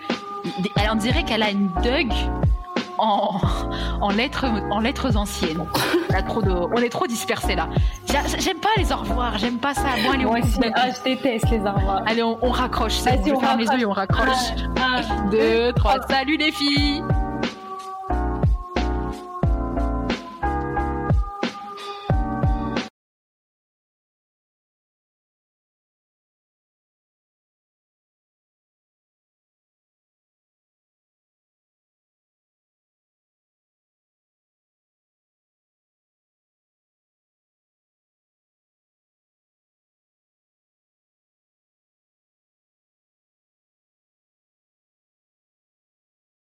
on dirait qu'elle a une Doug en, en, lettres, en lettres anciennes. trop on est trop dispersés là. J'aime pas les au revoir, j'aime pas ça. Bon, allez, Moi aussi, ah, je déteste les au revoir. Allez, on, on raccroche. On, on ferme les yeux et on raccroche. Un, deux, trois. Salut les filles